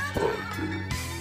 Podcast.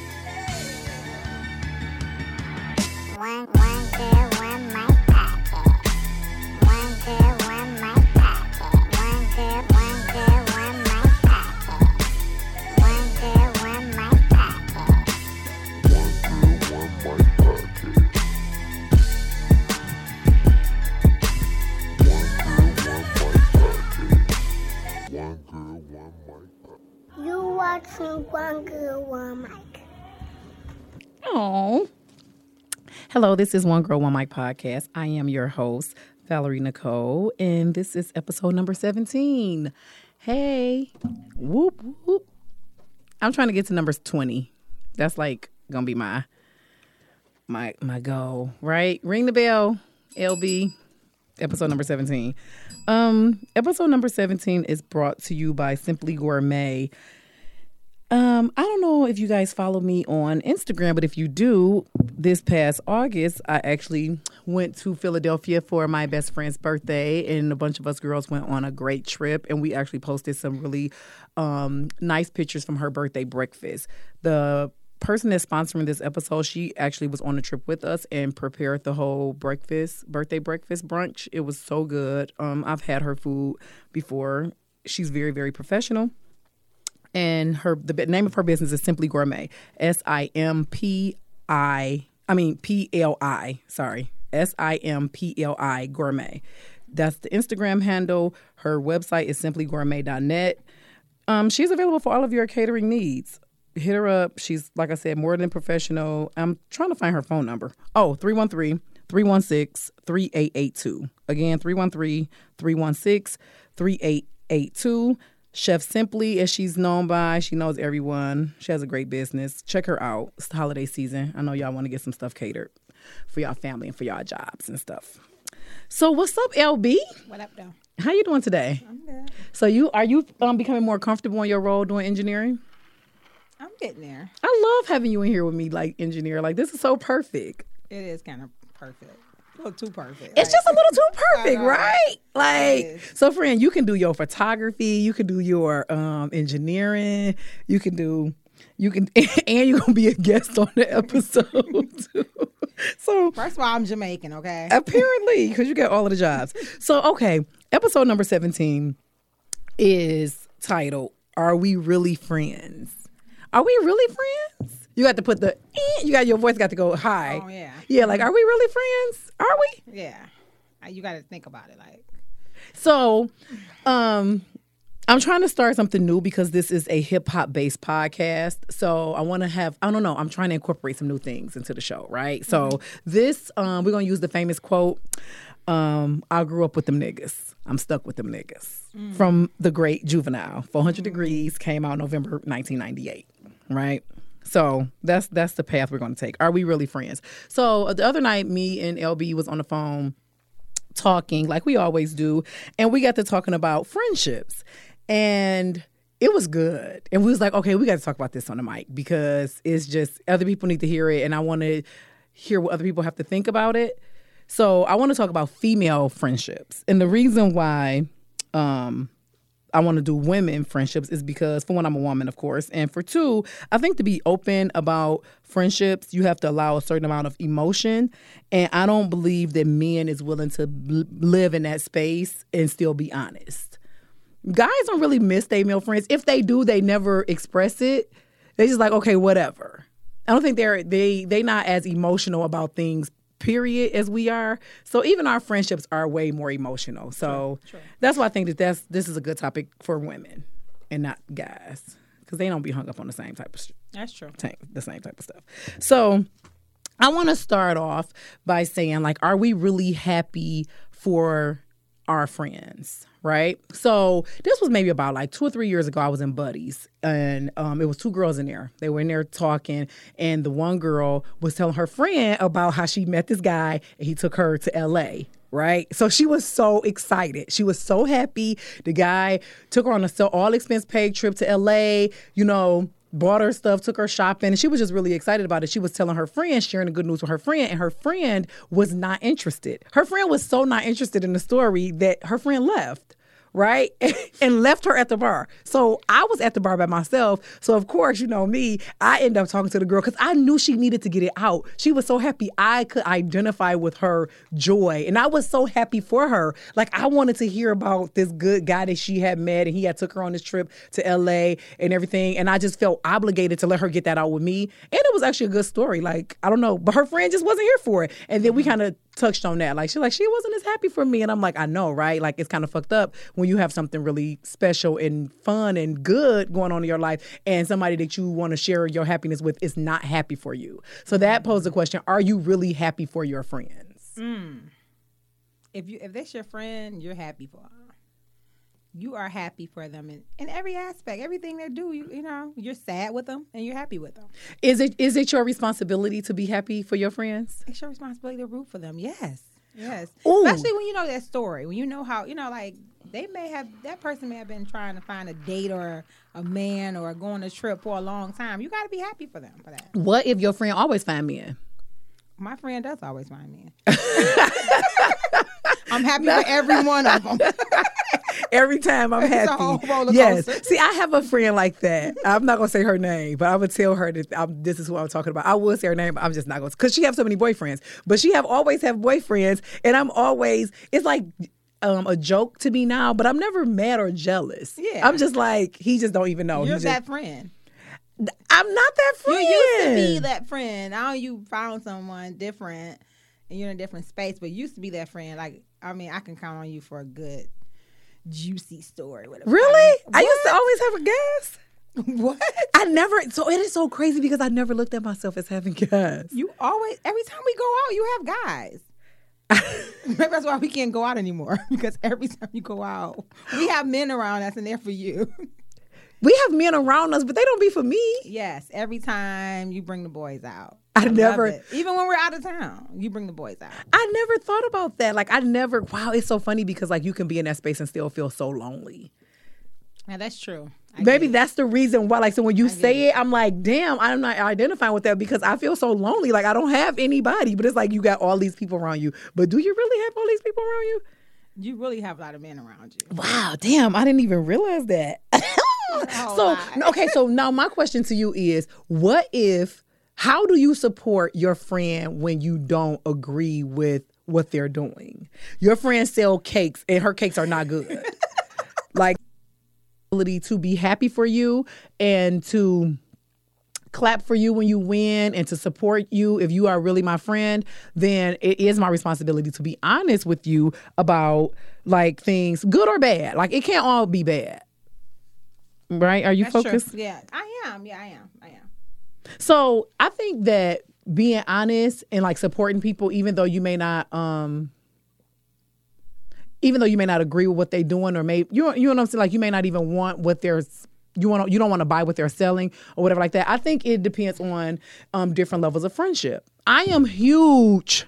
Hello, this is One Girl, One Mic podcast. I am your host, Valerie Nicole, and this is episode number 17. Hey, whoop, whoop. I'm trying to get to numbers 20. That's like gonna be my my my goal, right? Ring the bell, LB. Episode number 17. Um, episode number 17 is brought to you by Simply Gourmet. Um, I don't know if you guys follow me on Instagram, but if you do, this past August, I actually went to Philadelphia for my best friend's birthday, and a bunch of us girls went on a great trip, and we actually posted some really um, nice pictures from her birthday breakfast. The person that's sponsoring this episode, she actually was on the trip with us and prepared the whole breakfast, birthday breakfast brunch. It was so good. Um, I've had her food before. She's very, very professional and her the name of her business is Simply Gourmet. S I M P I I mean P L I, sorry. S I M P L I Gourmet. That's the Instagram handle. Her website is simplygourmet.net. Um, she's available for all of your catering needs. Hit her up. She's, like I said, more than professional. I'm trying to find her phone number. Oh, 313 316 3882. Again, 313 316 3882. Chef Simply, as she's known by, she knows everyone. She has a great business. Check her out. It's the holiday season. I know y'all want to get some stuff catered for y'all family and for y'all jobs and stuff. So, what's up, LB? What up, though? How you doing today? I'm good. So, you are you um, becoming more comfortable in your role doing engineering? I'm getting there. I love having you in here with me, like engineer. Like this is so perfect. It is kind of perfect. Little too perfect. It's just a little too perfect, right? Like, so friend, you can do your photography, you can do your um, engineering, you can do, you can, and you're gonna be a guest on the episode too. So First of all, I'm Jamaican, okay? apparently, because you get all of the jobs. So okay, episode number seventeen is titled "Are We Really Friends?" Are we really friends? You got to put the, eh, you got your voice got to go high. Oh, yeah. Yeah, like, are we really friends? Are we? Yeah. You got to think about it. Like, So, um, I'm trying to start something new because this is a hip hop based podcast. So I want to have I don't know. I'm trying to incorporate some new things into the show, right? So this um, we're gonna use the famous quote. Um, I grew up with them niggas. I'm stuck with them niggas from the great Juvenile. 400 Degreez came out November 1998, right? So that's that's the path we're going to take. Are we really friends? So uh, the other night, me and LB was on the phone talking like we always do and we got to talking about friendships and it was good and we was like okay we got to talk about this on the mic because it's just other people need to hear it and i want to hear what other people have to think about it so i want to talk about female friendships and the reason why um I want to do women friendships is because for one, I'm a woman, of course, and for two, I think to be open about friendships, you have to allow a certain amount of emotion, and I don't believe that men is willing to live in that space and still be honest. Guys don't really miss their male friends. If they do, they never express it. They just like okay, whatever. I don't think they're they they not as emotional about things period as we are. So even our friendships are way more emotional. So that's why I think that that's this is a good topic for women and not guys because they don't be hung up on the same type of sh- that's true. tank, the same type of stuff. So I want to start off by saying, like, are we really happy for our friends? Right. So this was maybe about like two or three years ago. I was in Buddies and um, it was two girls in there. They were in there talking, and the one girl was telling her friend about how she met this guy and he took her to LA right? So she was so excited. She was so happy. The guy took her on a so all expense paid trip to LA, you know, bought her stuff, took her shopping, and she was just really excited about it. She was telling her friend, sharing the good news with her friend, and her friend was not interested. Her friend was so not interested in the story that her friend left. Right? and left her at the bar. So I was at the bar by myself. So of course, you know me, I end up talking to the girl because I knew she needed to get it out. She was so happy I could identify with her joy. And I was so happy for her. Like I wanted to hear about this good guy that she had met and he had took her on this trip to LA and everything. And I just felt obligated to let her get that out with me. And it was actually a good story. Like, I don't know, but her friend just wasn't here for it. And then we mm-hmm. kind of touched on that. Like she like she wasn't as happy for me. And I'm like, I know, right? Like it's kind of fucked up when you have something really special and fun and good going on in your life and somebody that you want to share your happiness with is not happy for you. So that mm-hmm. posed the question, are you really happy for your friends? Mm. If you if that's your friend, you're happy for them. You are happy for them in, in every aspect, everything they do. You you know, you're sad with them and you're happy with them. Is it is it your responsibility to be happy for your friends? It's your responsibility to root for them. Yes, yes. Ooh. Especially when you know that story, when you know how you know, like they may have that person may have been trying to find a date or a man or go on a trip for a long time. You got to be happy for them for that. What if your friend always find men? My friend does always find me. I'm happy for every one of them. Every time I'm It's a happy. whole roller yes. coaster. See, I have a friend like that. I'm not gonna say her name, but I would tell her that I'm, this is who I'm talking about. I will say her name, but I'm just not going to because she have so many boyfriends. But she have always have boyfriends, and I'm always it's like um, a joke to me now, but I'm never mad or jealous. Yeah. I'm just like he just don't even know. You're that just, friend. I'm not that friend. You used to be that friend. Now you found someone different and you're in a different space, but you used to be that friend. Like, I mean, I can count on you for a good, juicy story. Really? I used to always have a gas. What? I never. So it is so crazy because I never looked at myself as having guys. You always, every time we go out, you have guys. Maybe that's why we can't go out anymore because every time you go out, we have men around us and they're for you. We have men around us, but they don't be for me. yes, every time you bring the boys out. I love never- it. even when we're out of town, you bring the boys out. I never thought about that. Like I never. Wow, it's so funny because like you can be in that space and still feel so lonely. Yeah, that's true. I Maybe that's the reason why. Like so, when you say it, I'm like, damn, I'm not identifying with that because I feel so lonely. Like I don't have anybody, but it's like you got all these people around you. But do you really have all these people around you? you really have a lot of men around you. Wow, damn, I didn't even realize that. whole so, okay, so now my question to you is what if, how do you support your friend when you don't agree with what they're doing? Your friend sell cakes and her cakes are not good. like, ability to be happy for you and to clap for you when you win and to support you if you are really my friend then it is my responsibility to be honest with you about like things good or bad like it can't all be bad right are you That's focused true. Yeah, I am. Yeah, I am. I am. so i think that being honest and like supporting people even though you may not um even though you may not agree with what they're doing or may you you know what I'm saying like you may not even want what they're you want you don't want to buy what they're selling or whatever like that. I think it depends on um, different levels of friendship. I am huge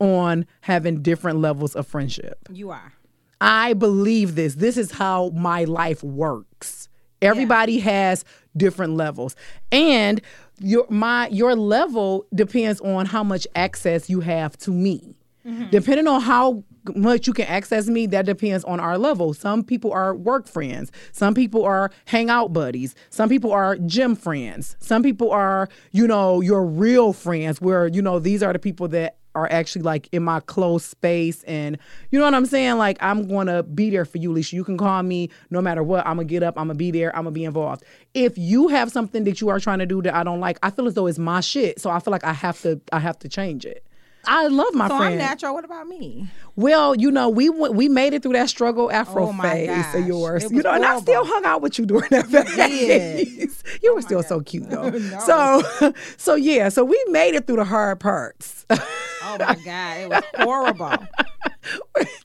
on having different levels of friendship. You are. I believe this. This is how my life works. Everybody has different levels. And your my your level depends on how much access you have to me. Mm-hmm. Depending on how much you can access me, that depends on our level. Some people are work friends. Some people are hangout buddies. Some people are gym friends. Some people are, you know, your real friends where, you know, these are the people that are actually like in my close space and you know what I'm saying? Like I'm gonna be there for you, Alicia. You can call me no matter what. I'm gonna get up, I'm gonna be there, I'm gonna be involved. If you have something that you are trying to do that I don't like, I feel as though it's my shit. So I feel like I have to I have to change it. I love my So friend. I'm natural. What about me? Well, you know, we we made it through that struggle afro Oh my phase gosh. of yours. You know, and I still hung out with you during that phase. you oh were still so cute though. No. So so yeah, so we made it through the hard parts. Oh my God, it was horrible.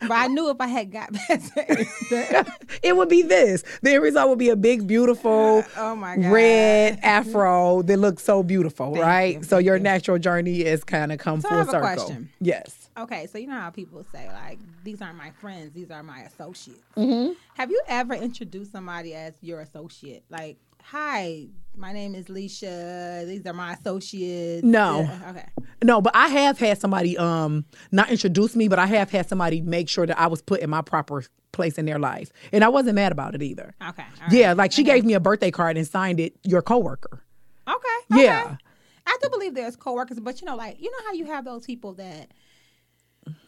But I knew if I had got past it, it would be this. The end result would be a big, beautiful Oh my God. red afro that looks so beautiful, Thank right? you, so your you. natural journey is kind of come So full circle. question. Yes. Okay, so you know how people say like these aren't my friends, these are my associates. Mm-hmm. Have you ever introduced somebody as your associate? Like, hi, my name is Leisha. These are my associates. No. Yeah, Okay. No, but I have had somebody um not introduce me, but I have had somebody make sure that I was put in my proper place in their life. And I wasn't mad about it either. Okay. all right. Yeah, like she gave me a birthday card and signed it your coworker. Okay. okay. Yeah. I do believe there's coworkers, but you know, like you know how you have those people that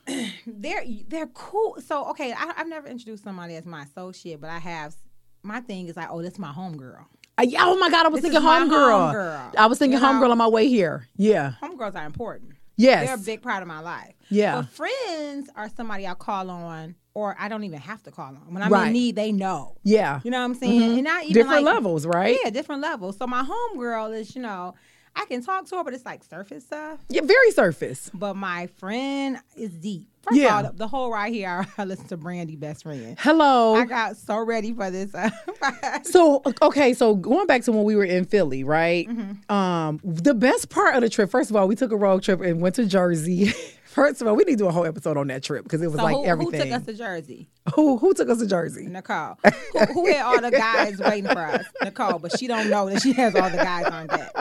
they're they're cool. So okay, I, I've never introduced somebody as my associate, but I have. My thing is like, oh, this my homegirl. Uh, I, oh my God, I was This thinking homegirl. homegirl, I was thinking you know? homegirl on my way here. Yeah. Homegirls are important. Yes. They're a big part of my life. Yeah. But friends are somebody I call on, or I don't even have to call on. When I'm Right. in need, they know. Yeah. You know what I'm saying? Mm-hmm. And not even Different like- levels, right? Yeah, different levels. So my homegirl is, you know, I can talk to her, but it's like surface stuff. Yeah, very surface. But my friend is deep. First Yeah. of all, the, the whole right here, I listen to Brandy Best Friend. Hello. I got so ready for this. So okay, so going back to when we were in Philly, right? Mm-hmm. Um, the best part of the trip, first of all, we took a road trip and went to Jersey. First of all, we need to do a whole episode on that trip because it was so like who, who took us to Jersey? who who took us to Jersey? Nicole. who, who had all the guys waiting for us? Nicole, but she don't know that she has all the guys on deck.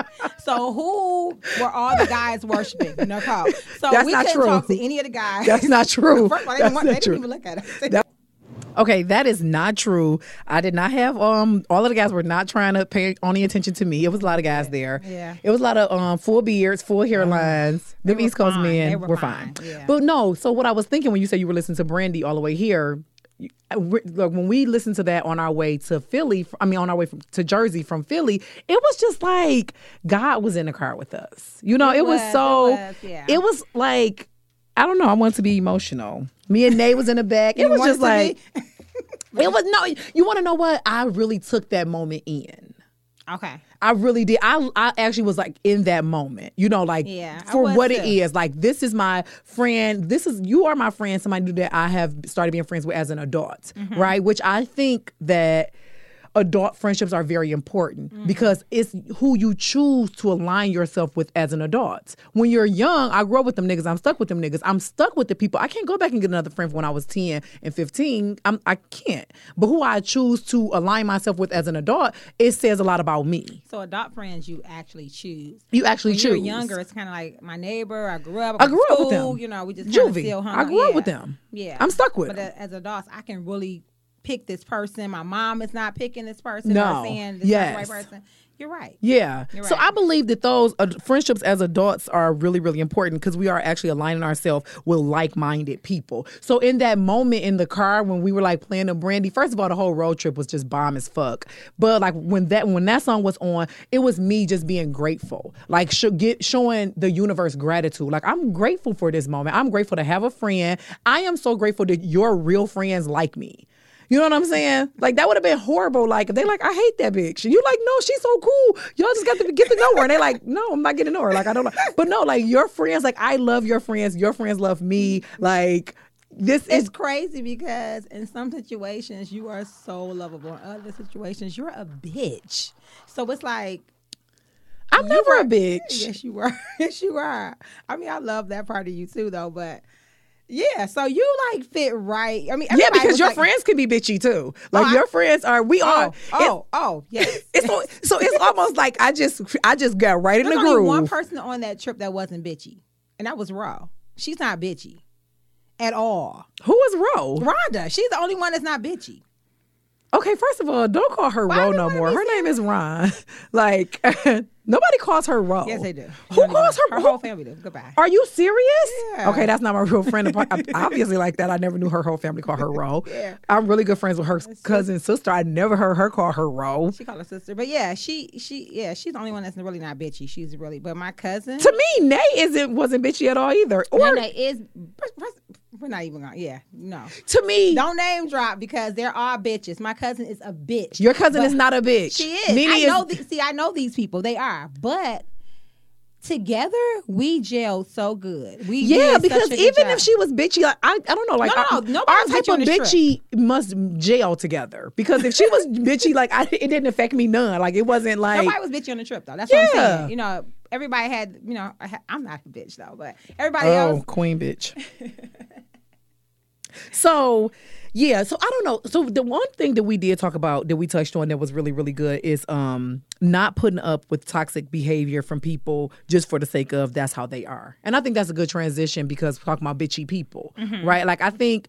So who were all the guys worshiping? Nicole. So That's we couldn't true. talk to any of the guys. That's not true. First of all, they, didn't, want, they true. didn't even look at us. Okay, that is not true. I did not have um all of the guys were not trying to pay any attention to me. It was a lot of guys there. Yeah. It was a lot of um full beards, full hairlines. Them were East Coast fine. men They were, were fine. fine. Yeah. But no, so what I was thinking when you said you were listening to Brandy all the way here, look, when we listened to that on our way to Philly, I mean on our way from, to Jersey from Philly, it was just like God was in the car with us. You know, it, It was, was, it so was, yeah. it was like I don't know, I wanted to be emotional. Me and Nay was in the back. It was just like it was no. You want to know what? I really took that moment in. Okay. I really did. I I actually was like in that moment. You know, like Yeah, for what it too. is. Like this is my friend. This is you are my friend. Somebody that I have started being friends with as an adult, Mm-hmm. right? Which I think that adult friendships are very important Mm-hmm. because it's who you choose to align yourself with as an adult. When you're young, I grew up with them niggas. I'm stuck with them niggas. I'm stuck with the people. I can't go back and get another friend from when I was 10 and 15. I'm, I can't. But who I choose to align myself with as an adult, it says a lot about me. So adult friends you actually choose. You actually When choose. you're younger, it's kind of like my neighbor. I grew up. I went grew up with them. You know, we just Juvie. still hung I grew up Yeah. with them. Yeah, I'm stuck with But them. as adults, I can really pick this person. My mom is not picking this person. No. or saying this Yes. right person. You're right. Yeah. You're So. I believe that those uh, friendships as adults are really, really important because we are actually aligning ourselves with like minded people. So in that moment in the car when we were like playing the brandy, first of all, the whole road trip was just bomb as fuck. But like when that when that song was on, it was me just being grateful, like sh- get showing the universe gratitude. Like I'm grateful for this moment. I'm grateful to have a friend. I am so grateful that your real friends like me. You know what I'm saying? Like that would have been horrible. Like if they like, I hate that bitch. And you like, no, she's so cool. Y'all just got to get to know her. And they like, no, I'm not getting to know her. Like I don't know. But no, like your friends, like I love your friends. Your friends love me. Like this It's is crazy because in some situations you are so lovable. In other situations, you're a bitch. So it's like I'm never a bitch. Yes, you are. Yes, you are. I mean, I love that part of you too, though. But yeah, so you like fit right. I mean, Yeah, because your like, friends can be bitchy too. Like Oh, I- your friends are. We oh, are. Oh, oh, oh, yes. It's, so, so it's almost like I just I just got right in the only groove. one person on that trip that wasn't bitchy, and that was Ro. She's not bitchy at all. Who is Ro? Rhonda, she's the only one that's not bitchy. Okay, first of all, don't call her Why Ro no more. Her name is Ron. Like nobody calls her Ro. Yes, they do. Who calls her? Her who- whole family do. Goodbye. Are you serious? Yeah. Okay, that's not my real friend. Obviously, like that, I never knew her whole family called her Ro. Yeah. I'm really good friends with her cousin sister. I never heard her call her Ro. She called her sister, but yeah, she she yeah, she's the only one that's really not bitchy. She's really, but my cousin. To me, Nay isn't wasn't bitchy at all either. Or Nene is. We're not even gonna. Yeah, no. to me, Don't name drop because there are bitches. My cousin is a bitch. your cousin is not a bitch. She is. Nene I is- know. The, see, I know these people. They are, but together we gelled so good. We Yeah, because such a good even job. if she was bitchy, like, I, I don't know, like No, no, I- no, nobody our type of this trip. bitchy must jail together. Because if she was bitchy, like I, it didn't affect me none. Like it wasn't like Nobody was bitchy on the trip though. That's what I'm Yeah. saying. You know, everybody had. You know, I ha- I'm not a bitch though, but everybody oh else. queen bitch. so Yeah, so I don't know. So the one thing that we did talk about that we touched on that was really really good is um not putting up with toxic behavior from people just for the sake of that's how they are. And I think that's a good transition because we're talking about bitchy people, right? Like I think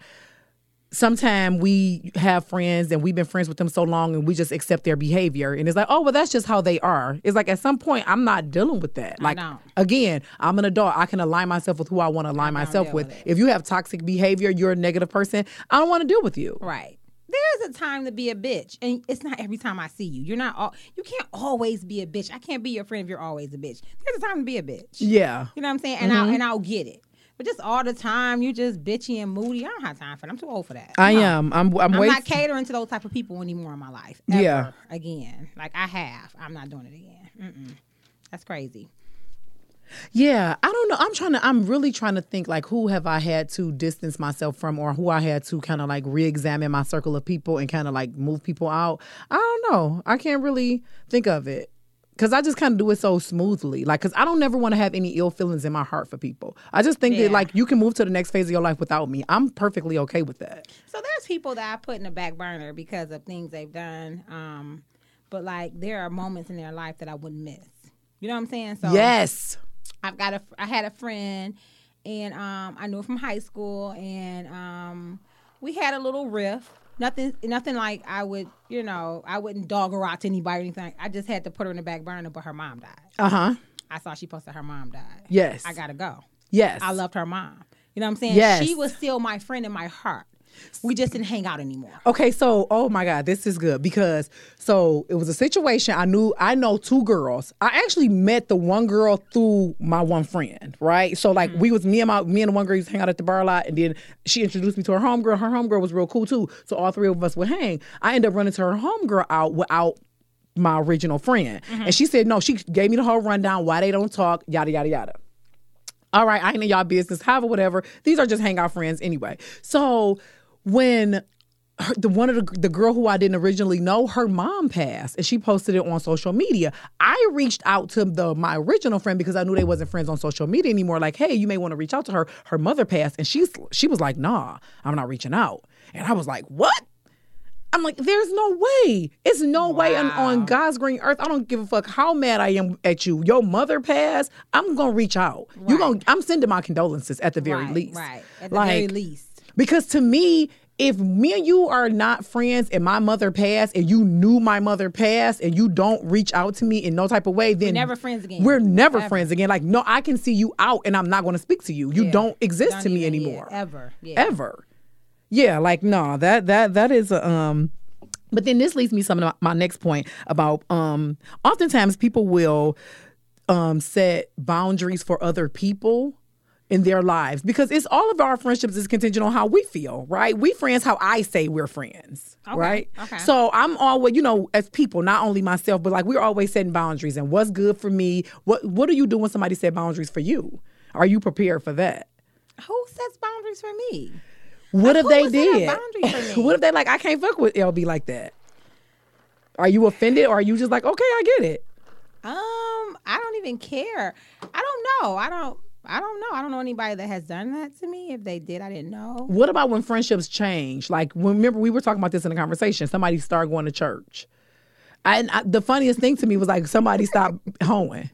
sometimes we have friends and we've been friends with them so long and we just accept their behavior and it's like oh well that's just how they are it's like at some point i'm not dealing with that like again i'm an adult i can align myself with who i want to align myself with with if you have toxic behavior you're a negative person i don't want to deal with you Right. There's a time to be a bitch, and it's not every time I see you. You're not all. You can't always be a bitch. I can't be your friend if you're always a bitch. There's a time to be a bitch. yeah You know what I'm saying? And Mm-hmm. I'll and I'll get it. But just all the time, you just bitchy and moody. I don't have time for that. I'm too old for that. i No. am i'm i'm, I'm waiting not catering to those type of people anymore in my life. Yeah. Again, like I have. I'm not doing it again. Mm-mm. That's crazy. Yeah, I don't know. I'm trying to. I'm really trying to think like who have I had to distance myself from, or who I had to kind of like re-examine my circle of people and kind of like move people out. I don't know. I can't really think of it because I just kind of do it so smoothly. Like, because I don't never want to have any ill feelings in my heart for people. I just think Yeah. that like you can move to the next phase of your life without me. I'm perfectly okay with that. So there's people that I put in the back burner because of things they've done. Um, but like there are moments in their life that I wouldn't miss. You know what I'm saying? So yes. I've got a I had a friend and um I knew her from high school and um we had a little riff. Nothing nothing like I would, you know, I wouldn't dog her out to anybody or anything. I just had to put her in the back burner, but her mom died. Uh huh. I saw she posted her mom died. Yes. I gotta go. Yes. I loved her mom. You know what I'm saying? Yes. She was still my friend in my heart. We just didn't hang out anymore. Okay, so oh my God, this is good because so it was a situation. I knew I know two girls. I actually met the one girl through my one friend, right? So like mm-hmm. we was me and my me and the one girl used to hang out at the bar a lot, and then she introduced me to her homegirl. Her homegirl was real cool too. So all three of us would hang. I ended up running to her homegirl out without my original friend, and mm-hmm. she said no. She gave me the whole rundown why they don't talk, yada yada yada all right, I ain't in y'all business, have or whatever. These are just hangout friends anyway. So when her, the one of the, the girl who I didn't originally know, her mom passed, and she posted it on social media. I reached out to the my original friend because I knew they wasn't friends on social media anymore. Like, hey, you may want to reach out to her. Her mother passed, and she's she was like, nah, I'm not reaching out. And I was like, what? I'm like, there's no way. It's no way on, on God's green earth. I don't give a fuck how mad I am at you. Your mother passed. I'm gonna reach out. You Right. gonna? I'm sending my condolences at the very right, least. Right. At the like, very least. Because to me, if me and you are not friends and my mother passed and you knew my mother passed and you don't reach out to me in no type of way, then never friends again. We're never Ever. friends again. Like, no, I can see you out and I'm not going to speak to you. You Yeah. don't exist Don't to me anymore. ever. Yeah. Ever. Yeah, like no, that that that is a um but then this leads me to some of my next point about um oftentimes people will um set boundaries for other people in their lives because it's all of our friendships is contingent on how we feel, right? We friends how I say we're friends, Okay, right? okay. So I'm always, you know, as people, not only myself, but like we're always setting boundaries and what's good for me. What what do you do when somebody set boundaries for you? Are you prepared for that? Who sets boundaries for me? What if who they did? boundary for me? what if they like I can't fuck with LB like that? Are you offended or are you just like okay, I get it? Um, I don't even care. I don't know. I don't. I don't know. I don't know anybody that has done that to me. If they did, I didn't know. What about when friendships change? Like, remember we were talking about this in a conversation. Somebody started going to church. I, and I, the funniest thing to me was like somebody stopped hoeing.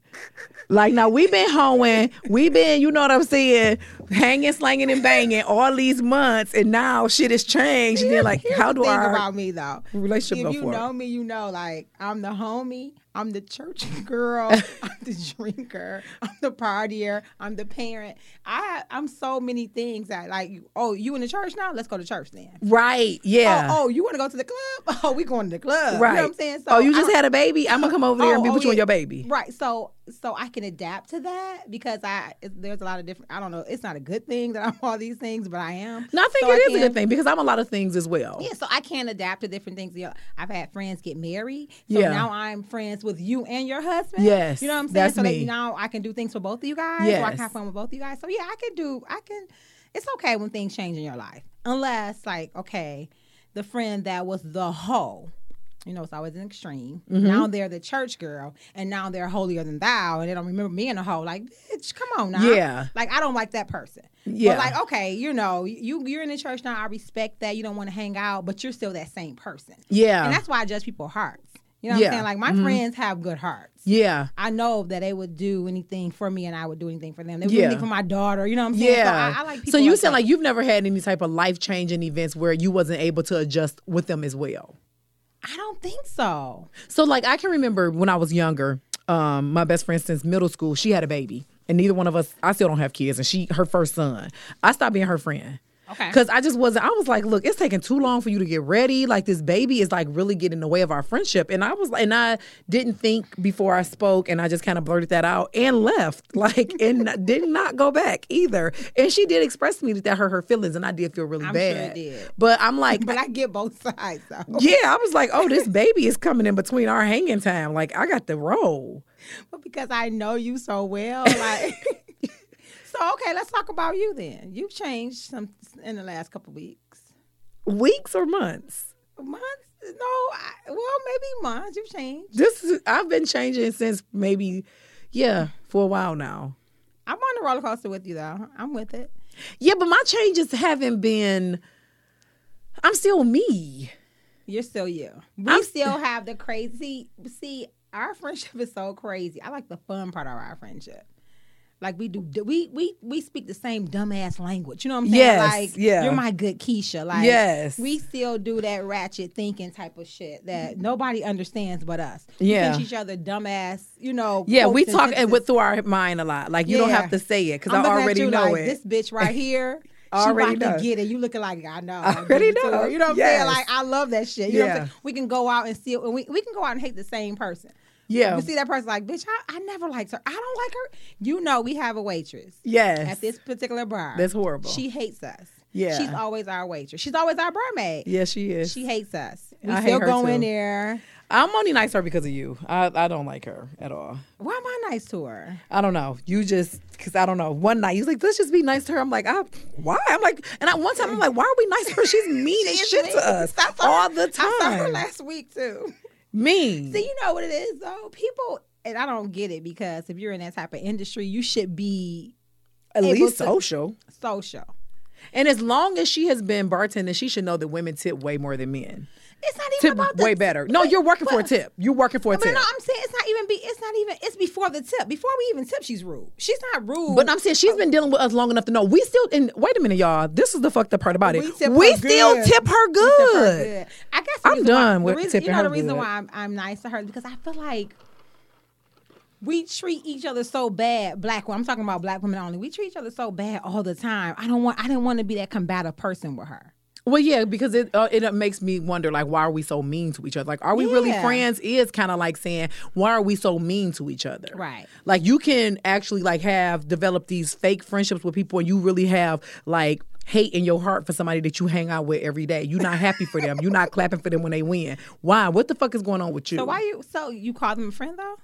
Like now we've been hoeing, we've been, you know what I'm saying, hanging, slanging, and banging all these months, and now shit has changed. And then like, how do I? our about me though? relationship if you know me, you know like I'm the homie. I'm the church girl. I'm the drinker. I'm the partier. I'm the parent. I I'm so many things that like. Oh, you in the church now? Let's go to church then. right? Oh, yeah. Oh, oh, you want to go to the club? Oh, we going to the club. right. You know what I'm saying? oh, you just had a baby. I'm gonna come over there and be Oh, oh with oh, you and your baby. Right. So so I can adapt to that because I there's a lot of different. I don't know. It's not a good thing that I'm all these things, but I am. No, I think So it is a can- good thing because I'm a lot of things as well. Yeah, so I can adapt to different things. You know, I've had friends get married, so Yeah. now I'm friends with you and your husband. Yes, you know what I'm saying. that's so me. that now I can do things for both of you guys. or I can have fun with both of you guys. So yeah, I can do. I can. It's okay when things change in your life, unless like okay, the friend that was the hoe You know, it's always an extreme. Mm-hmm. Now they're the church girl, and now they're holier than thou, and they don't remember me in a hoe. Like, bitch, come on now. Yeah. Like, I don't like that person. Yeah. But like, okay, you know, you you're in the church now. I respect that. You don't want to hang out, but you're still that same person. Yeah. And that's why I judge people's hearts. You know what Yeah. I'm saying? Like my friends have good hearts. yeah. I know that they would do anything for me, and I would do anything for them. They would do anything for my daughter. You know what I'm saying? Yeah. So I, I like people. So you like sound that. like you've never had any type of life changing events where you wasn't able to adjust with them as well. I don't think so. So like I can remember when I was younger, um, my best friend since middle school, she had a baby. And neither one of us I still don't have kids and she her first son. I stopped being her friend. Okay. Cause I just wasn't I was like, look, it's taking too long for you to get ready. Like this baby is like really getting in the way of our friendship. And I was and I didn't think before I spoke and I just kind of blurted that out and left. Like and did not go back either. And she did express to me that that hurt her feelings and I did feel really I'm sure bad. did. But I'm like But I get both sides though. yeah, I was like, oh, this baby is coming in between our hanging time. Like, I got the roll. But because I know you so well, like. So okay, let's talk about you then. You've changed some in the last couple weeks. Weeks or months? Months? No, I, well maybe months. You've changed. This is, I've been changing since maybe, yeah, for a while now. I'm on the roller coaster with you though. I'm with it. Yeah, but my changes haven't been. I'm still me. You're still you. We I'm- still have the crazy. See, our friendship is so crazy. I like the fun part of our friendship. Like we do, we we we speak the same dumbass language. You know what I'm saying? Yes, like yeah. you're my good Keisha. Like Yes. we still do that ratchet thinking type of shit that nobody understands but us. Yeah. we teach each other dumbass. You know. Yeah, we and talk and sentences. with through our mind a lot. Like you don't have to say it because at already you know like, it. This bitch right here. She Already about know. to get it. You looking like I know. I already Give it to know. You know what I'm saying? Like I love that shit. You know what I'm Yeah. saying? We can go out and see it. We, we can go out and hate the same person. Yeah. You see that person like, bitch, I, I never liked her. I don't like her. You know, we have a waitress yes. at this particular bar. That's horrible. She hates us. Yeah. She's always our waitress. She's always our barmaid. yeah, she is. She hates us. We I hate still her go in there. I'm only nice to her because of you. I, I don't like her at all. Why am I nice to her? I don't know. You just because I don't know. One night you was like, let's just be nice to her. I'm like, I, why? I'm like, and I, one time I'm like, why are we nice to her? She's mean as She's shit mean. to us saw her- all the time. I saw her time. last week too. Mean. See, you know what it is though. People, and I don't get it because if you're in that type of industry, you should be At least social. social. And as long as she has been bartending, she should know that women tip way more than men. It's not even Tip about the way better. No, you're working for a tip. You're working for a tip. But tip. no, I'm saying it's not even be. It's not even. It's before the tip. Before we even tip, she's rude. She's not rude. But I'm saying she's been dealing with us long enough to know. We still and wait a minute, y'all. This is the fucked up part about it. We tip We still good. tip her We tip her good. good. I guess I'm done why, with reason, tipping You know her the reason good. why I'm, I'm nice to her because I feel like we treat each other so bad. Black women. I'm talking about black women only. We treat each other so bad all the time. I don't want. I didn't want to be that combative person with her. Well, yeah, because it uh, it makes me wonder, like, why are we so mean to each other? Like, are we really friends? Is kind of like saying, why are we so mean to each other? Right. Like, you can actually like have developed these fake friendships with people, and you really have like hate in your heart for somebody that you hang out with every day. You're not happy for them. You're not clapping for them when they win. Why? What the fuck is going on with you? So why you? So you call them a friend though?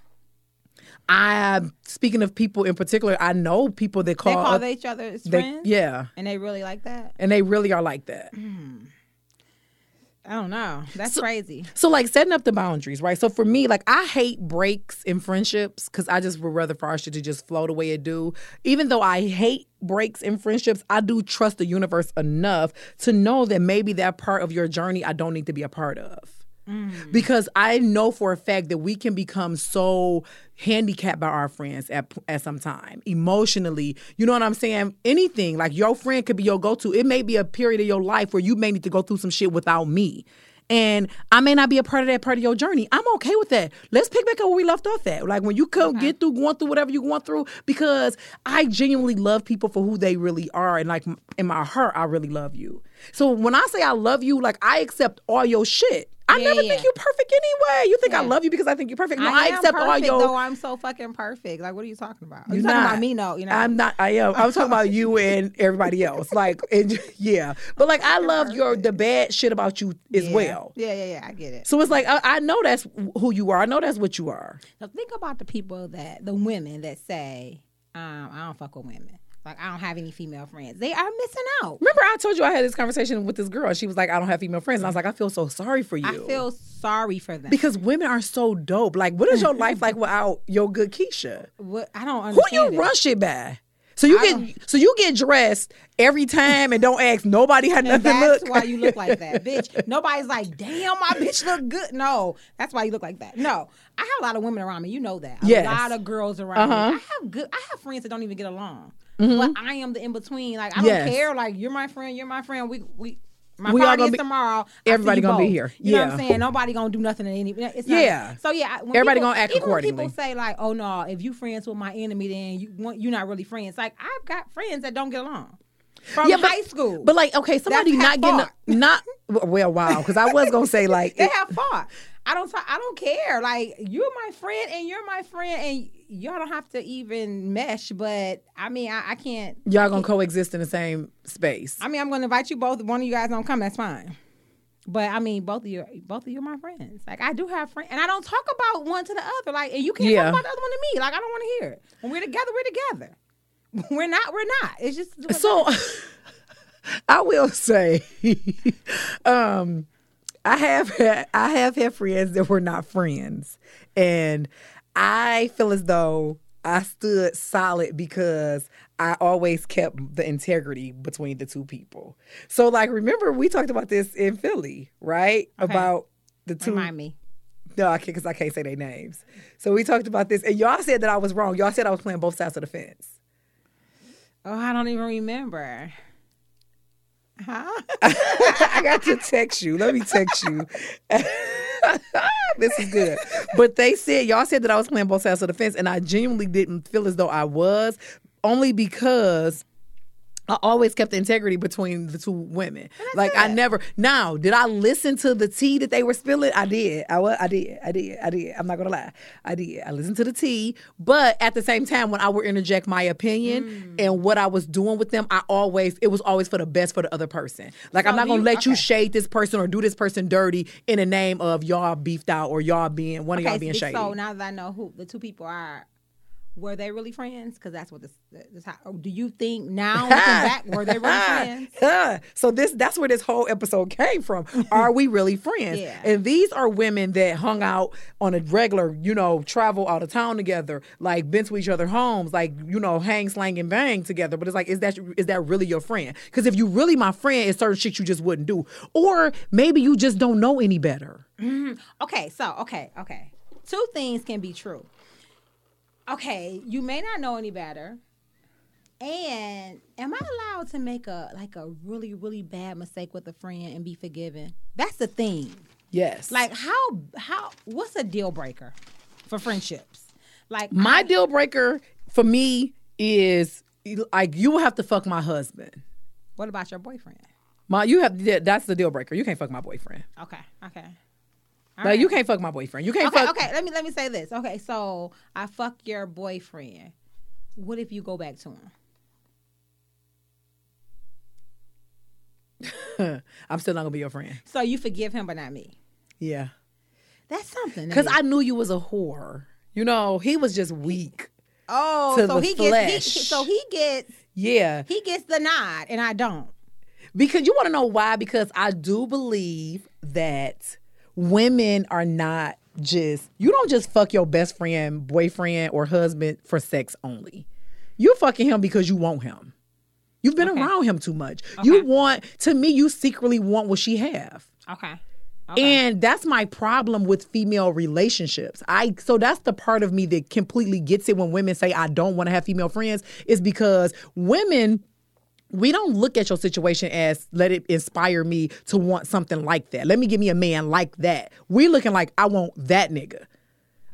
I speaking of people in particular, I know people that call, They call each other they- friends. yeah, And they really like that. and they really are like that. Hmm. I don't know. That's crazy. So like setting up the boundaries, right? So for me, like I hate breaks in friendships because I just would rather for our shit to just flow the way it do. Even though I hate breaks in friendships, I do trust the universe enough to know that maybe that part of your journey I don't need to be a part of. Mm. Because I know for a fact that we can become so handicapped by our friends at at some time emotionally. You know what I'm saying? Anything like your friend could be your go to. It may be a period of your life where you may need to go through some shit without me. And I may not be a part of that part of your journey. I'm okay with that. Let's pick back up where we left off at. Like when you come get through going through whatever you're going through, because I genuinely love people for who they really are. And like in my heart, I really love you. So when I say I love you, like I accept all your shit. I Yeah, never yeah. think you're perfect anyway. You think I love you because I think you're perfect. No, I, I, accept perfect, all your though. I'm so fucking perfect. Like, what are you talking about? Are you You're talking about me? No, you know. I'm not. I am. I'm talking about you and everybody else. Like, and, yeah. But like, I love your the bad shit about you as yeah. well. Yeah, yeah, yeah. I get it. So it's like I, I know that's who you are. I know that's what you are. Now think about the people that the women that say, um, I don't fuck with women. Like I don't have any female friends. They are missing out. Remember, I told you I had this conversation with this girl. She was like, "I don't have female friends." And I was like, "I feel so sorry for you." I feel sorry for them. because women are so dope. Like, what is your life like without your good Keisha? what I don't Who understand. you rush it. by? So you I get don't- so you get dressed every time and don't ask nobody how And nothing that's look. why you look like that, bitch. Nobody's like, damn, my bitch look good. No, that's why you look like that. No, I have a lot of women around me. You know that. A Yes. lot of girls around Uh-huh. me. I have good. I have friends that don't even get along. Mm-hmm. But I am the in between. Like I don't care. Like you're my friend. You're my friend. We we. My We party is be- tomorrow. Everybody gonna be here. You know what I'm saying? Nobody gonna do nothing to any. It's not, Yeah. So yeah, when Everybody people- gonna act even accordingly. People say like, "Oh no, if you friends with my enemy, then you you're not really friends." Like I've got friends that don't get along from Yeah, but- high school. But like, okay, somebody not getting not well, wow. Because I was gonna say like, they have fought. I don't. talk- I don't care. Like you're my friend, and you're my friend, and y'all don't have to even mesh. But I mean, I, I can't. y'all gonna coexist in the same space. I mean, I'm going to invite you both. One of you guys don't come. That's fine. But I mean, both of you, both of you are my friends. Like I do have friends, and I don't talk about one to the other. Like, and you can't Yeah. talk about the other one to me. Like I don't want to hear it. When we're together, we're together. We're not. We're not. It's just So I will say, um, I have had, I have had friends that were not friends, and I feel as though I stood solid because I always kept the integrity between the two people. So, like, remember we talked about this in Philly, right? About the two. remind me. No, I can't because I can't say their names. So we talked about this, and y'all said that I was wrong. Y'all said I was playing both sides of the fence. Oh, I don't even remember. Huh? I got to text you. Let me text you. this is good. But they said, y'all said that I was playing both sides of the fence, and I genuinely didn't feel as though I was, only because I always kept the integrity between the two women. Like I never. Now, did I listen to the tea that they were spilling? I did. I was. I did. I did. I did. I'm not gonna lie. I did. I listened to the tea, but at the same time, when I would interject my opinion Mm. and what I was doing with them, I always it was always for the best for the other person. Like I'm not gonna you- let you shade this person or do this person dirty in the name of y'all beefed out or y'all being one of y'all being so- shady. So now that I know who the two people are, were they really friends? Because that's what this. this how, oh, do you think now looking back, were they really friends? So this that's where this whole episode came from. Are we really friends? Yeah. And these are women that hung out on a regular, you know, travel out of town together, like been to each other homes, like you know, hang, slang, and bang together. But it's like, is that is that really your friend? Because if you really my friend, it's certain shit you just wouldn't do, or maybe you just don't know any better. Mm-hmm. Okay, so okay, okay. Two things can be true. Okay, you may not know any better. And am I allowed to make a like a really really bad mistake with a friend and be forgiven? That's the thing. Yes. Like how how what's a deal breaker for friendships? Like my I- deal breaker for me is like you will have to fuck my husband. what about your boyfriend? My you have that's the deal breaker. You can't fuck my boyfriend. Okay, okay. Like you can't fuck my boyfriend. You can't Okay, fuck. okay. Let me let me say this. Okay, so I fuck your boyfriend. What if you go back to him? I'm still not gonna be your friend. So you forgive him, but not me. Yeah, That's something. because. I knew you was a whore. You know, he was just weak. oh, so he gets he, so he gets Yeah, he gets the nod, and I don't. because you want to know why? Because I do believe that women are not just you don't just fuck your best friend, boyfriend, or husband for sex only. You're fucking him because you want him. You've been Okay. around him too much. You want to me. You secretly want what she have. Okay. And that's my problem with female relationships. I so that's the part of me that completely gets it when women say I don't want to have female friends is because women we don't look at your situation as let it inspire me to want something like that. Let me give me a man like that. We looking like I want that nigga.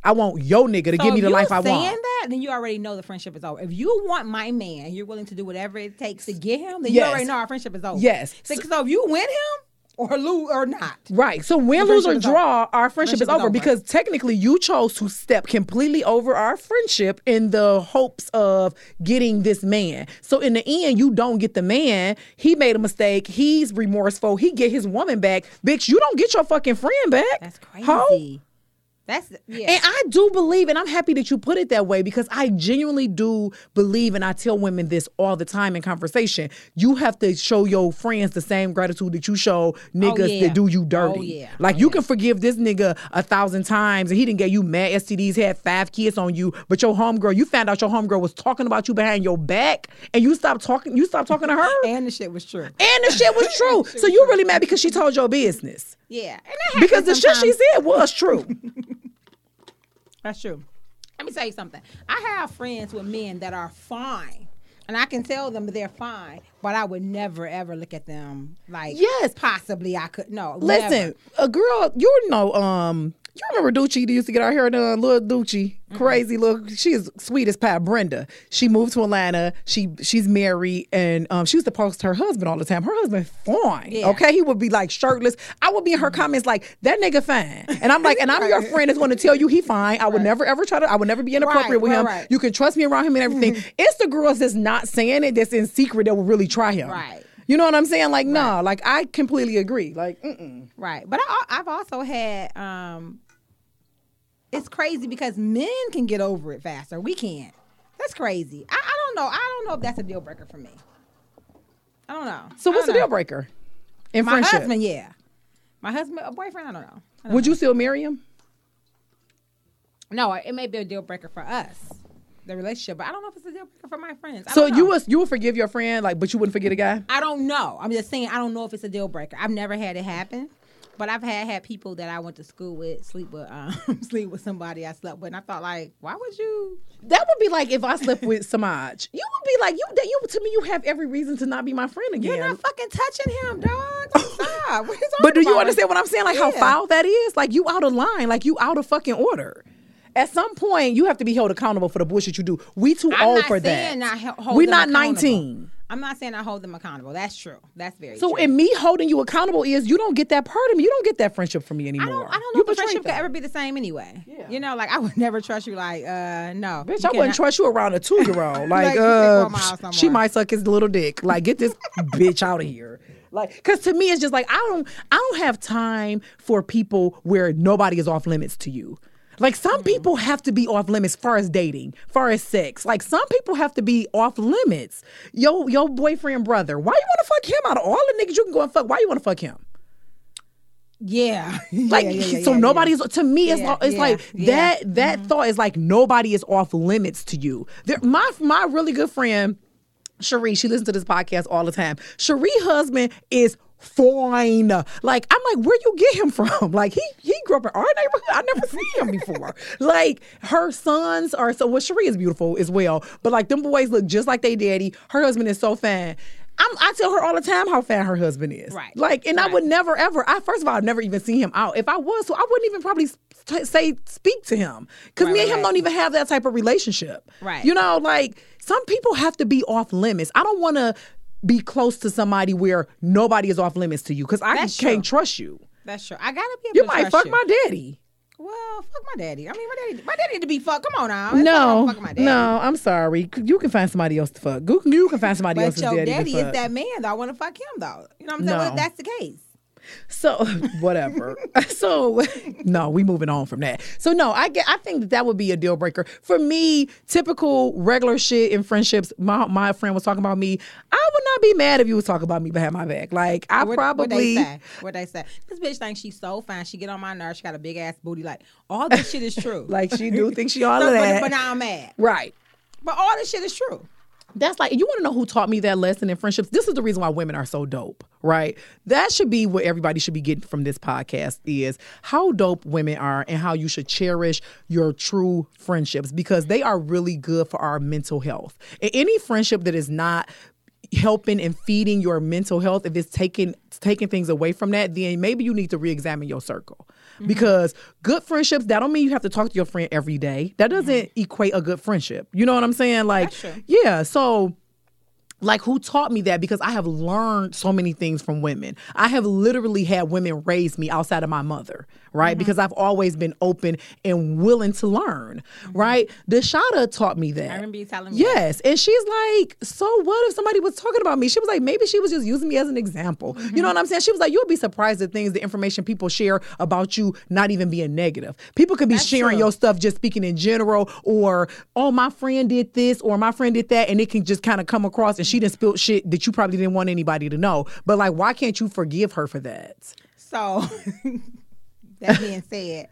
I want your nigga to So give me the life I want. saying that, then you already know the friendship is over. If you want my man, you're willing to do whatever it takes to get him. Then Yes. you already know our friendship is over. Yes. So, so if you win him or lose or not, Right. So win, lose, or friendship is over. draw, our friendship, Friendship is is over over. because technically you chose to step completely over our friendship in the hopes of getting this man. So in the end, you don't get the man. He made a mistake. He's remorseful. He get his woman back. Bitch, you don't get your fucking friend back. that's crazy. Ho? That's yeah. And I do believe, and I'm happy that you put it that way because I genuinely do believe, and I tell women this all the time in conversation. You have to show your friends the same gratitude that you show oh, niggas yeah. that do you dirty. Oh, yeah. Like Oh, you yeah. can forgive this nigga a thousand times, and he didn't get you mad STDs, had five kids on you, but your homegirl, you found out your homegirl was talking about you behind your back, and you stopped talking. You stopped talking to her, and and the shit was true. And the shit was true. so you really mad because she told your business Yeah, and that because the happens shit she said was true. That's true. Let me tell you something. I have friends with men that are fine. And I can tell them they're fine, but I would never ever look at them like Yes. possibly I could no. Listen, never. a girl, you know, um, you remember Ducci that used to get our hair done, little Ducci, Mm-hmm. crazy little. She is sweet as pie. Brenda. She moved to Atlanta. She she's married, and um, she used to post her husband all the time. Her husband fine. Yeah. Okay, he would be like shirtless. I would be in her comments like that nigga fine, and I'm like, and I'm your friend that's going to tell you he fine. I would never ever try to. I would never be inappropriate Right, with him. right. You can trust me around him and everything. it's the girls that's not saying it that's in secret that will really try him. Right. You know what I'm saying? Like, nah, like I completely agree. Like, mm-mm. Right. But I, I've also had um it's crazy because men can get over it faster. We can't. That's crazy. I, I don't know. I don't know if that's a deal breaker for me. I don't know. So what's don't deal breaker in My friendship? husband, yeah. My husband, a boyfriend, I don't know. I don't Would you still marry him? No, it may be a deal breaker for us, the relationship, but I don't know if it's a deal breaker for my friends. I So you was you would forgive your friend, like, but you wouldn't forget a guy. I don't know. I'm just saying I don't know if it's a deal breaker. I've never had it happen, but I've had had people that I went to school with sleep with um, sleep with somebody I slept with, and I thought like, why would you? That would be like if I slept with Samaj. You would be like, you that you to me, you have every reason to not be my friend again. You're not fucking touching him, dog. Stop. But do you understand what I'm saying? Like how foul that is? Like you out of line. Like you out of fucking order. At some point, you have to be held accountable for the bullshit you do. We too I'm old not for that. not hold We're them not 19. I'm not saying I hold them accountable. That's true. That's very true. So, true. in me holding you accountable is you don't get that part of me. You don't get that friendship from me anymore. I anymore. don't. I don't You know if the betrayed friendship could ever be the same anyway. Yeah. You know, like I would never trust you. Like, uh, no, Bitch, You I wouldn't trust you around a two year old. Like, Like, uh, take one miles no she might suck his little dick. Like, get this bitch out of here. Like, cause to me, it's just like I don't, I don't have time for people where nobody is off limits to you. Like some Mm-hmm. people have to be off limits far as dating, far as sex. Like some people have to be off limits. Yo, your boyfriend brother, why you want to fuck him out of all the niggas you can go and fuck? Why you want to fuck him? Yeah. Like yeah, yeah, yeah, so nobody's to me it's it's like that that thought is like nobody is off limits to you. There, my my really good friend Cherie, she listens to this podcast all the time. Cherie husband is fine. Like I'm like, where you get him from? Like he he grew up in our neighborhood. I never seen him before. like her sons are so well, Cherie is beautiful as well. But like them boys look just like they daddy. Her husband is so fine. I'm, I tell her all the time how fat her husband is. Right. Like, and I would never ever. I first of all, I've never even seen him out. If I was, so I wouldn't even probably t- say speak to him because Right, me and right, him don't even have that type of relationship. Right. You know, like some people have to be off limits. I don't want to be close to somebody where nobody is off limits to you because I That's can't true. trust you. That's true. I gotta be able You might fuck you. my daddy. Well, fuck my daddy. I mean, my daddy, my daddy to be fucked. Come on now. It's No, fuck my daddy. no, I'm sorry. You can find somebody else to fuck. You can, you can find somebody else. But your daddy, daddy to is that man though. I want to fuck him though. You know what I'm saying? Well, No. if that's the case. So whatever. so no, we moving on from that. So no, I get. I think that that would be a deal breaker for me. Typical regular shit in friendships. My my friend was talking about me. I would not be mad if you was talking about me behind my back. Like I What, probably. what they say? What they say? This bitch thinks she's so fine. She get on my nerves. She got a big ass booty. Like all this shit is true. Like she do think she all So, of but, that. but now I'm mad. right. But all this shit is true. That's like you want to know who taught me that lesson in friendships. This is the reason why women are so dope, right? That should be what everybody should be getting from this podcast is how dope women are and how you should cherish your true friendships because they are really good for our mental health. And any friendship that is not helping and feeding your mental health if it's taking taking things away from that then maybe you need to re-examine your circle because good friendships that don't mean you have to talk to your friend every day. That mm-hmm. doesn't equate a good friendship. You know what i'm saying? Like yeah so like who taught me that? Because I have learned so many things from women. I have literally had women raise me outside of my mother, right? Mm-hmm. Because I've always been open and willing to learn, mm-hmm. right? Deshada taught me that. I remember you telling me. Yes, and she's like, so what if somebody was talking about me? She was like, maybe she was just using me as an example. You know mm-hmm. what I'm saying? She was like, you'll be surprised at things, the information people share about you not even being negative. People could be That's sharing true. your stuff just speaking in general, or oh, my friend did this, or my friend did that, and it can just kind of come across and she didn't spill shit that you probably didn't want anybody to know. But like, why can't you forgive her for that? So that being said,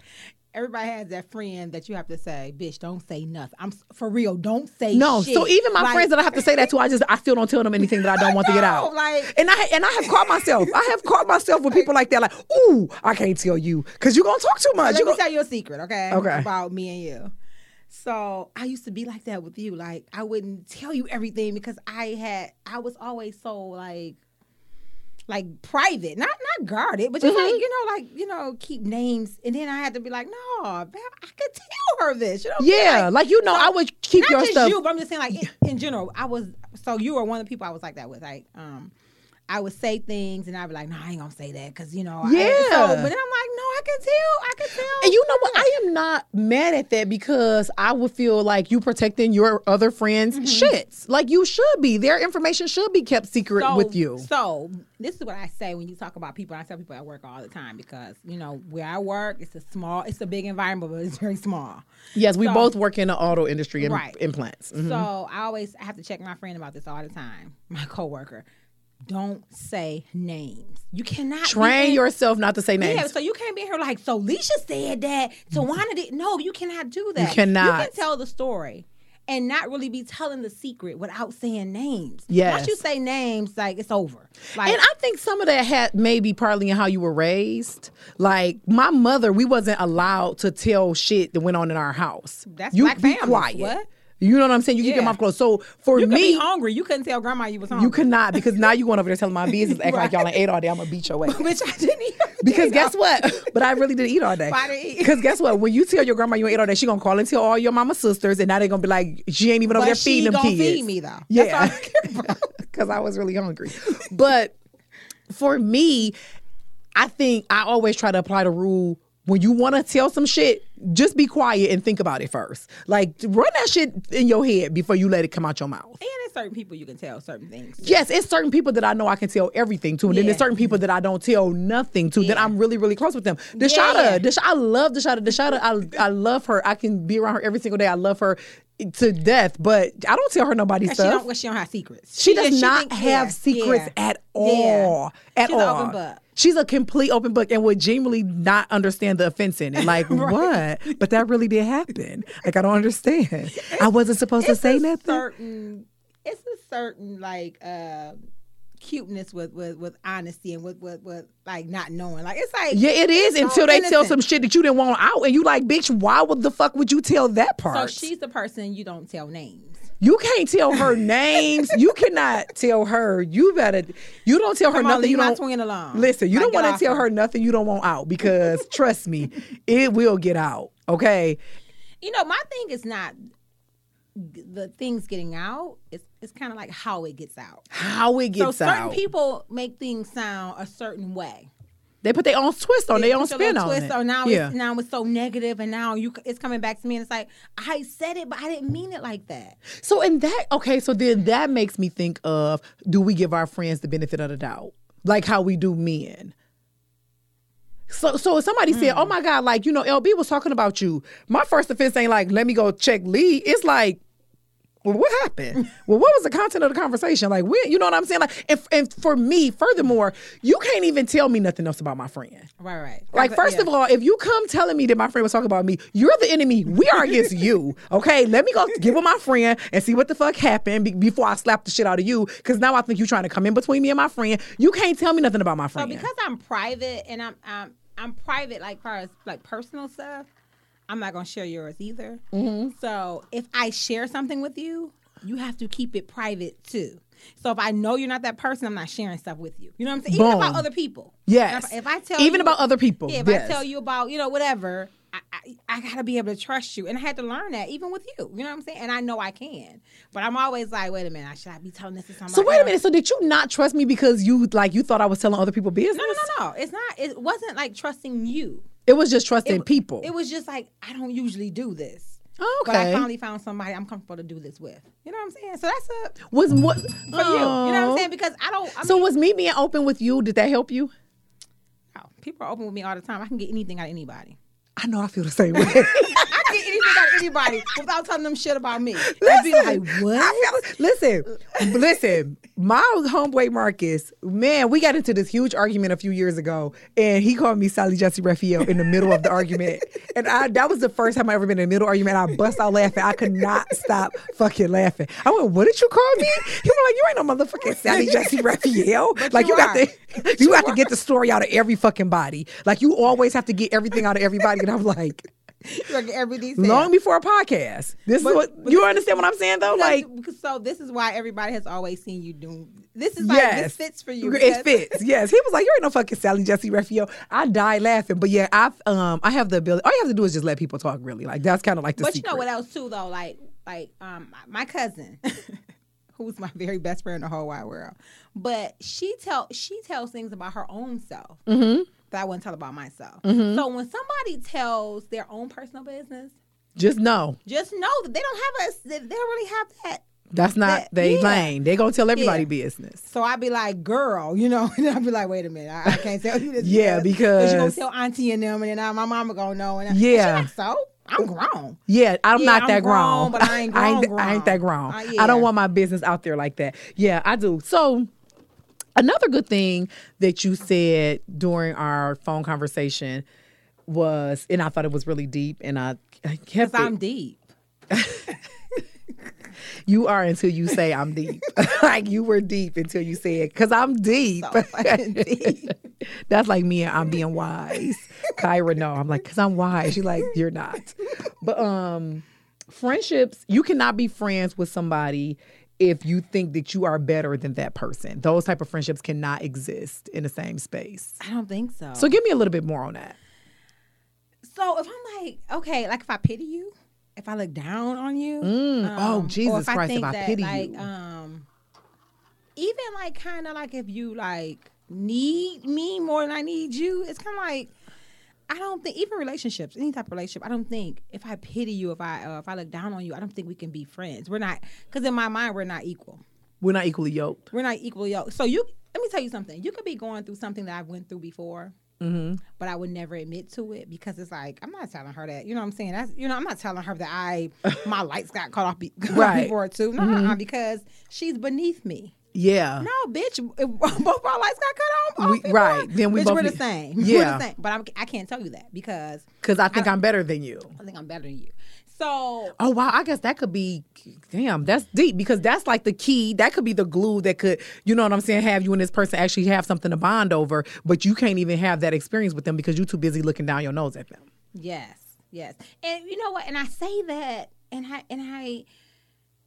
everybody has that friend that you have to say, "Bitch, don't say nothing." I'm for real. Don't say No, shit. so even my Like, friends that I have to say that to, I just I still don't tell them anything that I don't want to get out. like- and I and I have caught myself. I have caught myself with people like that. Like, ooh, I can't tell you because you're gonna talk too much. Let You me gonna- tell you a secret, okay? Okay. About me and you. So I used to be like that with you. Like I wouldn't tell you everything because I had I was always so like like private, not not guarded, but just Mm-hmm. like you know, like you know, keep names. And then I had to be like, no, babe, I could tell her this. You know, yeah, like you know, so- I would keep not your just stuff. you, but I'm just saying like in, in general. I was so you were one of the people I was like that with. Like um, I would say things and I'd be like, no, I ain't gonna say that because you know. I, Yeah. so, but then I'm like, no, I can tell. I can tell. and you know what? I am not mad at that because I would feel like you protecting your other friends' Mm-hmm. shits. Like you should be. Their information should be kept secret so, with you. So this is what I say when you talk about people. I tell people at work all the time because you know where I work, it's a small, it's a big environment, but it's very small. Yes, we so- both work in the auto industry and Right. implants. Mhm. So I always have to check my friend about this all the time. My coworker, don't say names. You cannot Train in- yourself not to say names. Yeah, so you can't be here like, so Leisha said that, Tawana mm-hmm. did. No, you cannot do that. You cannot. You can tell the story and not really be telling the secret without saying names. Yes. Once you say names, like, it's over. Like, And I think some of that had maybe partly in how you were raised. Like my mother, we wasn't allowed to tell shit that went on in our house. That's you black be families. quiet. What? You know what I'm saying? You keep your Yeah. mouth closed. So for you me, be hungry. You couldn't tell grandma you was hungry. you could not because now you going over there telling my business, act like y'all ain't ate all day. I'm gonna beat your ass. Bitch, I didn't eat. Because guess what? But I really didn't eat all day. Why didn't eat? Because guess what? When you tell your grandma you ain't ate all day, she gonna call and tell all your mama sisters, and now they gonna be like, she ain't even over But there feeding them gonna kids. feed me, though. Yeah, all I because I was really hungry. But for me, I think I always try to apply the rule when you want to tell some shit, just be quiet and think about it first. Like run that shit in your head before you let it come out your mouth. And there's certain people you can tell certain things. to. Yes, it's certain people that I know I can tell everything to, and then there's certain people that I don't tell nothing to. That I'm really, really close with them. Deshada, yeah. Desh- I love Deshada. Deshada, I, I love her. I can be around her every single day. I love her to death, but I don't tell her nobody's And she stuff. don't, well, she don't have secrets. She does just- not think- have yeah, secrets yeah. at Yeah. all. At She's all. She's a complete open book and would genuinely not understand the offense in it. Like, what? But that really did happen. Like, I don't understand. I wasn't supposed to It's say nothing. Certain, it's a certain like uh, cuteness with, with with honesty and with, with with like not knowing. Like it's like Yeah, it is it's so until they tell some shit that you didn't want out, and you like, bitch, why would the fuck would you tell that part? So she's the person you don't tell names. You can't tell her names. You cannot tell her. You better. You don't tell her Come nothing. leave you my don't. twin alone. Listen, you Like, don't want to tell her. her nothing you don't want out because trust me, it will get out. Okay. You know, my thing is not the things getting out. It's it's kind of like how it gets out. How it So gets certain out. Certain people make things sound a certain way. They put their own twist on. They their own spin on twist it. on now yeah. it's now it's so negative and now you it's coming back to me and it's like I said it but I didn't mean it like that. So in that okay, so then that makes me think of do we give our friends the benefit of the doubt? Like how we do men. So so if somebody said, hmm. Oh my God, like, you know, LB was talking about you. My first offense ain't like, let me go check Lee. It's like, well, what happened? well, what was the content of the conversation? Like, when, you know what I'm saying? Like, and, and for me, furthermore, you can't even tell me nothing else about my friend. Right, right. Like, first of all, if you come telling me that my friend was talking about me, you're the enemy. We are against you. Okay, let me go give with my friend and see what the fuck happened be- before I slap the shit out of you. Because now I think you're trying to come in between me and my friend. You can't tell me nothing about my friend. So because I'm private and I'm I'm I'm private like far as like personal stuff, I'm not gonna share yours either. Mm-hmm. So if I share something with you, you have to keep it private too. So if I know you're not that person, I'm not sharing stuff with you. You know what I'm saying? Even about other people. Yes. If, if I tell Even you- about other people. yeah, if Yes. I tell you about you know whatever, I, I, I, gotta be able to trust you, and I had to learn that even with you. You know what I'm saying? And I know I can, but I'm always like, wait a minute, I should I be telling this to somebody? So wait a minute. So did you not trust me because you like you thought I was telling other people business? No, no, no, no. It's not. It wasn't like trusting you. It was just trusting It- people. It was just like I don't usually do this. okay. But I finally found somebody I'm comfortable to do this with. You know what I'm saying? So that's a was mm. what for you. You know what I'm oh. saying? Because I don't. I So mean, was me being open with you? Did that help you? oh, people are open with me all the time. I can get anything out of anybody. I know I feel the same way. I can get anything out of anybody without telling them shit about me. They'd be like, what? Feel, listen, listen. My homeboy Marcus, man, we got into this huge argument a few years ago, and he called me Sally Jessy Raphael in the middle of the argument, and I that was the first time I ever been in the middle argument. I bust out laughing. I could not stop fucking laughing. I went, "What did you call me?" He was like, "You ain't no motherfucking Sally Jessy Raphael. like you, you got to, you got to get the story out of every fucking body. Like you always have to get everything out of everybody." And I'm like. Like every detail. Long before a podcast. This But- is what you understand what I'm saying though? Like so this is why everybody has always seen you do. This is like yes, this fits for you. It fits. Yes, he was like, "You ain't no fucking Sally Jessy Raphael." I died laughing, but yeah, I um I have the ability. All you have to do is just let people talk. Really, like that's kind of like the But secret. you know what else too though? Like like um my cousin, who's my very best friend in the whole wide world, but she tell she tells things about her own self Mm-hmm. That I wouldn't tell about myself. So when somebody tells their own personal business, Just know just know that they don't have us. They don't really have that. that's not That- they yeah. lane. They gonna tell everybody Yeah. business. So I'd be like, girl, you know, and I'd be like, wait a minute, I, I can't tell you this. Yeah, you because- you gonna tell auntie and them, and then uh, my mama gonna know. And I- and Yeah. like, so I'm grown. Yeah, I'm Yeah, not I'm that grown, grown, but I ain't I, ain't, grown, I ain't that grown. grown. Uh, I don't want my business out there like that. Yeah, I do. So another good thing that you said during our phone conversation was, and I thought it was really deep, and I, I kept I'm deep. You are until you say I'm deep. like you were deep until you said, because I'm deep. So deep. That's like me and I'm being wise. Kyra, no, I'm like, because I'm wise. She's like, you're not. But um, friendships, you cannot be friends with somebody if you think that you are better than that person. Those type of friendships cannot exist in the same space. I don't think so. So give me a little bit more on that. So if I'm like, okay, like if I pity you, if I look down on you, Mm. Oh, um, or Jesus I Christ, if I that, pity like, you. um, even like kind of like if you like need me more than I need you, it's kind of like I don't think even relationships, any type of relationship, I don't think if I pity you, if I uh, if I look down on you, I don't think we can be friends. We're not because in my mind we're not equal. We're not equally yoked. We're not equally yoked. So you let me tell you something. You could be going through something that I went through before. Mm-hmm. But I would never admit to it because it's like I'm not telling her that. You know what I'm saying? That's you know I'm not telling her that I my lights got cut off be, Right. before too. No, uh-uh, because she's beneath me. Yeah. No, bitch, both our lights got cut off. We- right, then we bitch, both we're the same. Yeah. we're the same. But I'm, I can't tell you that because Because I think I, am better than you. I think I'm better than you. So Oh wow, I guess that could be damn, that's deep because that's like the key. That could be the glue that could, you know what I'm saying, have you and this person actually have something to bond over, but you can't even have that experience with them because you're too busy looking down your nose at them. Yes, yes, and you know what? And I say that, and I and I,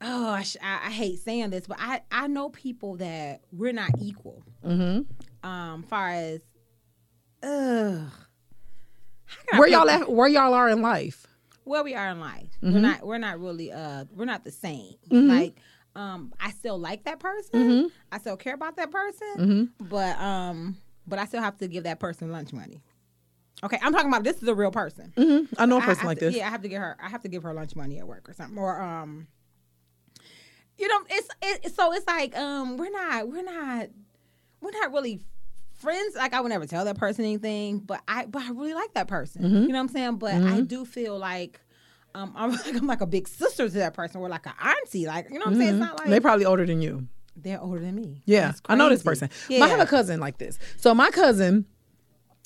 oh, I, sh- I, I hate saying this, but I I know people that we're not equal. Mm-hmm. Um, far as, ugh, I Where y'all at, where y'all are in life. Where we are in life, Mm-hmm. we're not we're not really uh we're not the same. Like. Um, I still like that person. Mm-hmm. I still care about that person, but um, but I still have to give that person lunch money. Okay, I'm talking about this is a real person. Mm-hmm. I know a person have like to- this. Yeah, I have to give her. I have to give her lunch money at work or something. Or um, you know, it's it, so it's like um, we're not we're not we're not really friends. Like I would never tell that person anything, but I but I really like that person. Mm-hmm. You know what I'm saying? But I do feel like. Um, I'm like I'm like a big sister to that person. We're like an auntie, like you know what I'm saying. It's not like they probably older than you. they're older than me. Yeah, I know this person. But I have a cousin like this. So my cousin,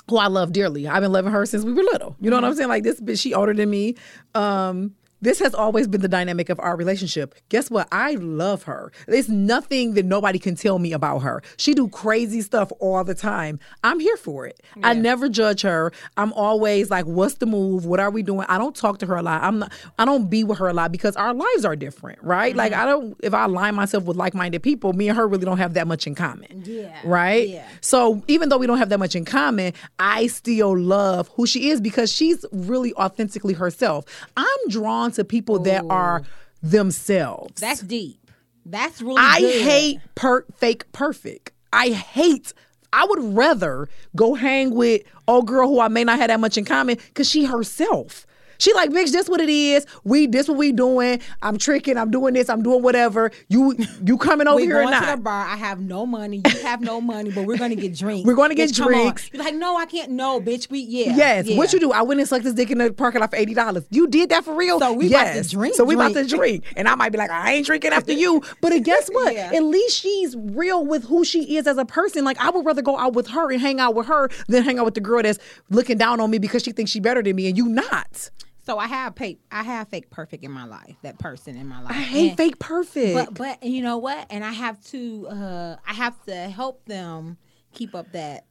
who I love dearly, I've been loving her since we were little. You know what I'm saying? Like this bitch, she older than me. Um, this has always been the dynamic of our relationship. Guess what? I love her. There's nothing that nobody can tell me about her. She do crazy stuff all the time. I'm here for it. I never judge her. I'm always like, what's the move? What are we doing? I don't talk to her a lot. I'm not I don't be with her a lot because our lives are different, right? Like Mm-hmm. I don't if I align myself with like-minded people, me and her really don't have that much in common. Yeah. Right? Yeah. So even though we don't have that much in common, I still love who she is because she's really authentically herself. I'm drawn to people that are themselves. That's deep. That's really. I good. hate per- fake perfect. I hate. I would rather go hang with old girl who I may not have that much in common because she herself. She like, bitch, this what it is. We this what we doing. I'm tricking. I'm doing this. I'm doing whatever. You you coming over We here or going to the bar. I have no money. You have no money, but we're going to get drinks. We're gonna get Bitch, drinks. You're like, no, I can't. No, bitch. We yeah. Yes. yeah. What you do? I went and sucked this dick in the parking lot for eighty dollars. You did that for real? So we about to drink, So we about to drink. drink, and I might be like, I ain't drinking after you. But guess what? Yeah. At least she's real with who she is as a person. Like I would rather go out with her and hang out with her than hang out with the girl that's looking down on me because she thinks she better than me, and you not. So I have fake. I have fake perfect in my life. That person in my life. I hate And- fake perfect. But but you know what? And I have to. uh I have to help them keep up that.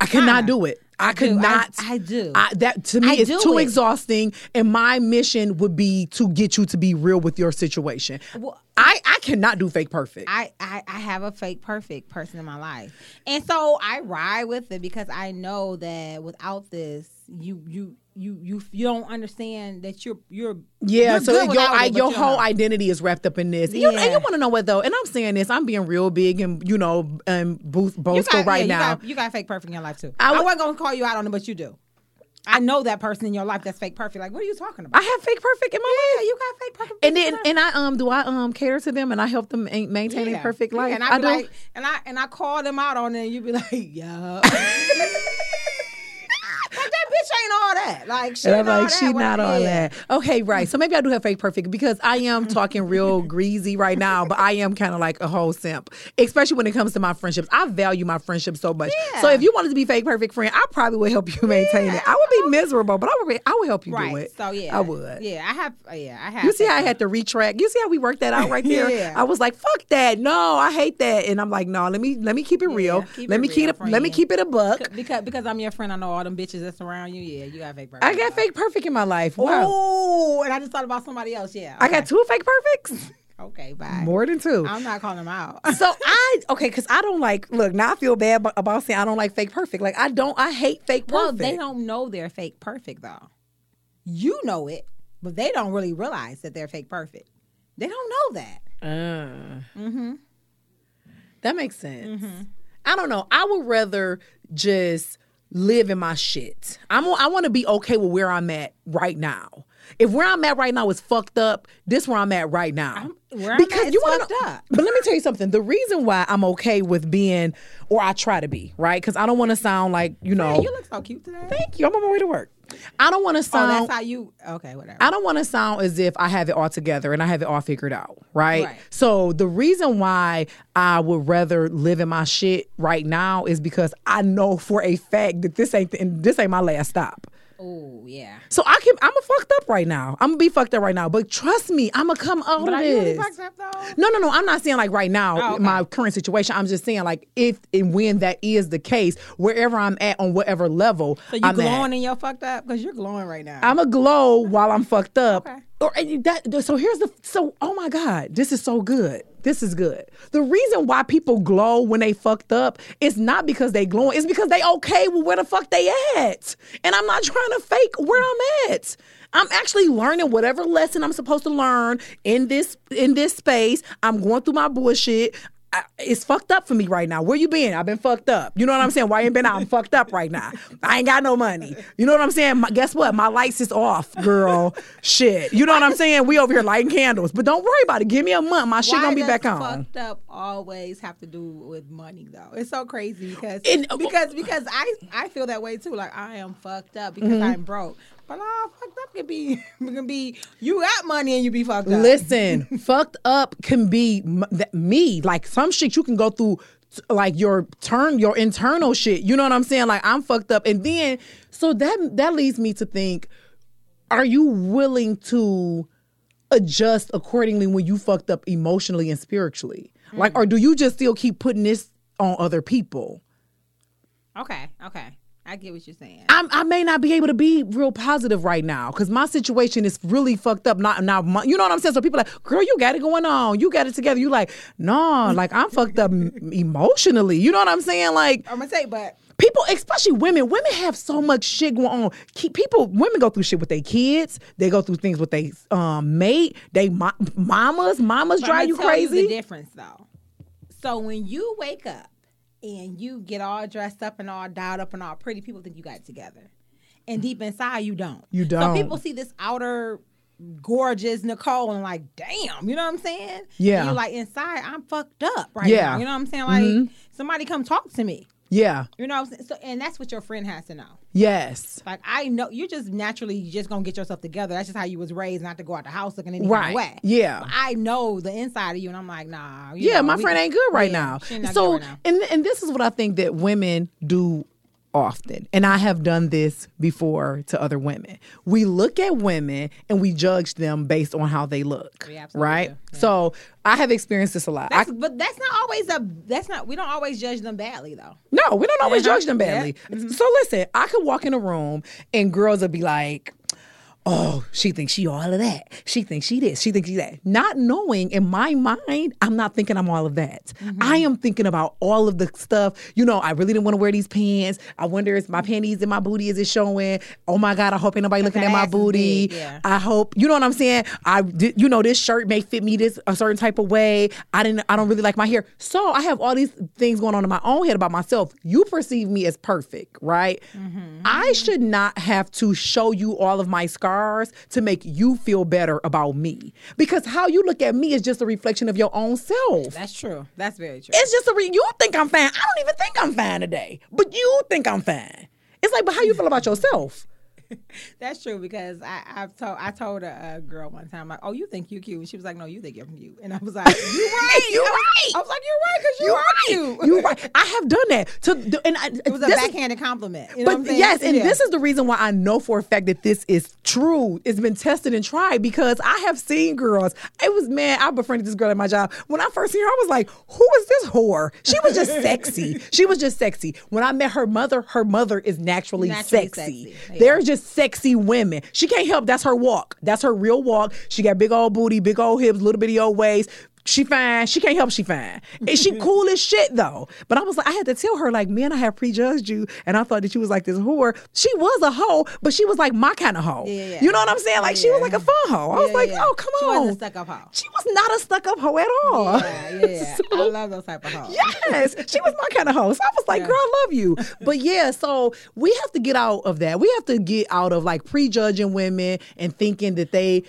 I cannot do it. I, do. could I- not. I do. I, that to me I is too it. exhausting, and my mission would be to get you to be real with your situation. Well, I I cannot do fake perfect. I, I I have a fake perfect person in my life, and so I ride with it because I know that without this, you you you you you don't understand that you're you're Yeah, you're so your I, it, your you whole identity is wrapped up in this. You- and you want to know what though? And I'm saying this, I'm being real big and you know, and boost, You boastful got- right yeah, you now. got, you got fake perfect in your life too. I I, wasn't gonna call you out on it, but you do. I know that person in your life that's fake perfect. Like, what are you talking about? I have fake perfect in my yeah, life. you got fake perfect. And then, and I um, do I um cater to them and I help them maintain Yeah. a perfect Yeah, life. and I, I do. like, and I and I call them out on it, and you be like, yeah. like that bitch ain't all that. Like she and I'm like, she not all yeah. that. Okay, right. So maybe I do have fake perfect because I am talking real greasy right now, but I am kind of like a whole simp, especially when it comes to my friendships. I value my friendship so much. So if you wanted to be fake perfect friend, I probably would help you maintain it. I would be miserable, but I would. Be, I would help you Right. do it. So yeah, I would. Yeah, I have. uh, Yeah, I have. You see how I had to retract. You see how we worked that out right there. Yeah. I was like, "Fuck that! No, I hate that." And I'm like, "No, let me let me keep it real. keep let it me real, keep it. Let me keep it a buck." because because I'm your friend. I know all them bitches that's around you. Yeah, you got fake perfect. I got fake perfect in my life. Wow, Oh, and I just thought about somebody else. Yeah, I got two fake perfects. Okay, bye. More than two. I'm not calling them out. so I okay, because I don't like. Look, now I feel bad about saying I don't like fake perfect. Like I don't. I hate fake perfect. Well, they don't know they're fake perfect though. You know it, but they don't really realize that they're fake perfect. They don't know that. Uh, Mm-hmm. that makes sense. I don't know. I would rather just live in my shit. I'm. I want to be okay with where I'm at right now. If where I'm at right now is fucked up, this where I'm at right now. I'm is wanna fucked know- up. But let me tell you something. The reason why I'm okay with being, or I try to be, right? Because I don't want to sound like you know. Hey, you look so cute today. thank you. I'm on my way to work. I don't want to Oh, sound. that's how you. Okay, whatever. I don't want to sound as if I have it all together and I have it all figured out, right? Right. So the reason why I would rather live in my shit right now is because I know for a fact that this ain't the, this ain't my last stop. Oh yeah. So I can I'm a fucked up right now. I'm gonna be fucked up right now. But trust me, I'm gonna come out But of are really this. fucked up though? No, no, no. I'm not saying like right now, Oh, okay. my current situation. I'm just saying like if and when that is the case, wherever I'm at on whatever level, So you I'm glowing at. in your fucked up because you're glowing right now. I'm a glow while I'm fucked up. Okay. Or that. So here's the. So oh my god, this is so good. This is good. The reason why people glow when they fucked up is not because they glowing. It's because they okay with where the fuck they at. And I'm not trying to fake where I'm at. I'm actually learning whatever lesson I'm supposed to learn in this in this space. I'm going through my bullshit. I, it's fucked up for me right now. Where you been? I've been fucked up. You know what I'm saying? Why you ain't been out? I'm fucked up right now. I ain't got no money. You know what I'm saying? My, guess what? My lights is off, girl. Shit. You know what I'm saying? We over here lighting candles. But don't worry about it. Give me a month. My shit gonna be back on. Fucked up always have to do with money though. It's so crazy because And- because because I I feel that way too. Like I am fucked up because Mm-hmm. I'm broke. But all fucked up can be can be you got money and you be fucked up. Listen, fucked up can be me. Like some shit you can go through like your turn your internal shit. You know what I'm saying? Like I'm fucked up and then so that that leads me to think are you willing to adjust accordingly when you fucked up emotionally and spiritually? Like, hmm. or do you just still keep putting this on other people? Okay, okay. I get what you're saying. I, I may not be able to be real positive right now because my situation is really fucked up. Not now, you know what I'm saying. So people are like, girl, you got it going on. You got it together. You like, no, like I'm fucked up emotionally. You know what I'm saying? Like I'm gonna say, but people, especially women, women have so much shit going on. Keep, people, women go through shit with their kids. They go through things with their um, mate. They mo- mamas, mamas But drive you tell crazy. the difference though. So when you wake up and you get all dressed up and all dialed up and all pretty, people think you got it together, and deep inside you don't. You don't. Some people see this outer gorgeous Nicole and like, damn, you know what I'm saying? Yeah. And you're like inside, I'm fucked up right Yeah. now. You know what I'm saying? Like Mhm. somebody come talk to me. Yeah. You know what I'm saying? So and that's what your friend has to know. Yes. Like I know you're just naturally just gonna get yourself together. That's just how you was raised, not to go out the house looking any kind Right. of way. Yeah. But I know the inside of you, and I'm like, nah. you Yeah, know, my we- friend ain't good right yeah, now. So, good right now. and and this is what I think that women do often, and I have done this before to other women. We look at women and we judge them based on how they look, right? yeah. So I have experienced this a lot. I, but that's not always a. That's not. We don't always judge them badly though. no, we don't always Uh-huh. judge them badly. Yeah. Mm-hmm. So listen, I could walk in a room and girls would be like. Oh, she thinks she all of that. She thinks she this. She thinks she that. Not knowing in my mind, I'm not thinking I'm all of that. Mm-hmm. I am thinking about all of the stuff. You know, I really didn't want to wear these pants. I wonder if my panties and my booty is it showing. Oh my God, I hope ain't nobody looking at my booty. yeah. I hope you know what I'm saying. I you know, this shirt may fit me this a certain type of way. I didn't. I don't really like my hair, so I have all these things going on in my own head about myself. You perceive me as perfect, right? Mm-hmm. I should not have to show you all of my scars to make you feel better about me, because how you look at me is just a reflection of your own self. That's true. That's very true. It's just a re- you think I'm fine. I don't even think I'm fine today, but you think I'm fine. It's like, but how you feel about yourself? That's true because I I've told I told a, a girl one time like, oh, you think you cute, and she was like, no, you think you're cute, and I was like, you right, You I was- right. I was like, you're right because you You're are right. cute. You're right. I have done that. To and I, It was a this is- backhanded compliment. You know But yes, and Yeah. this is the reason why I know for a fact that this is true. It's been tested and tried because I have seen girls. It was man, I befriended this girl at my job. When I first seen her, I was like, "Who is this whore?" She was just sexy. She was just sexy. When I met her mother, her mother is naturally, Naturally sexy. sexy. Yeah. They're just sexy women. She can't help. That's her walk. That's her real walk. She got big old booty, big old hips, little bitty old waist. She fine. She can't help. She fine. And she cool as shit though. But I was like, I had to tell her like, man, I have prejudged you, and I thought that you was like this whore. She was a hoe, but she was like my kind of hoe. Yeah, yeah. You know what I'm saying? Like she was like a fun hoe. I was Yeah, like, yeah. oh come She on. She wasn't a stuck up hoe. She was not a stuck up hoe at all. Yeah, yeah, yeah. I love those type of hoes. Yes, she was my kind of host. I was like, Yeah. girl, I love you. But yeah, so we have to get out of that. We have to get out of like prejudging women and thinking that they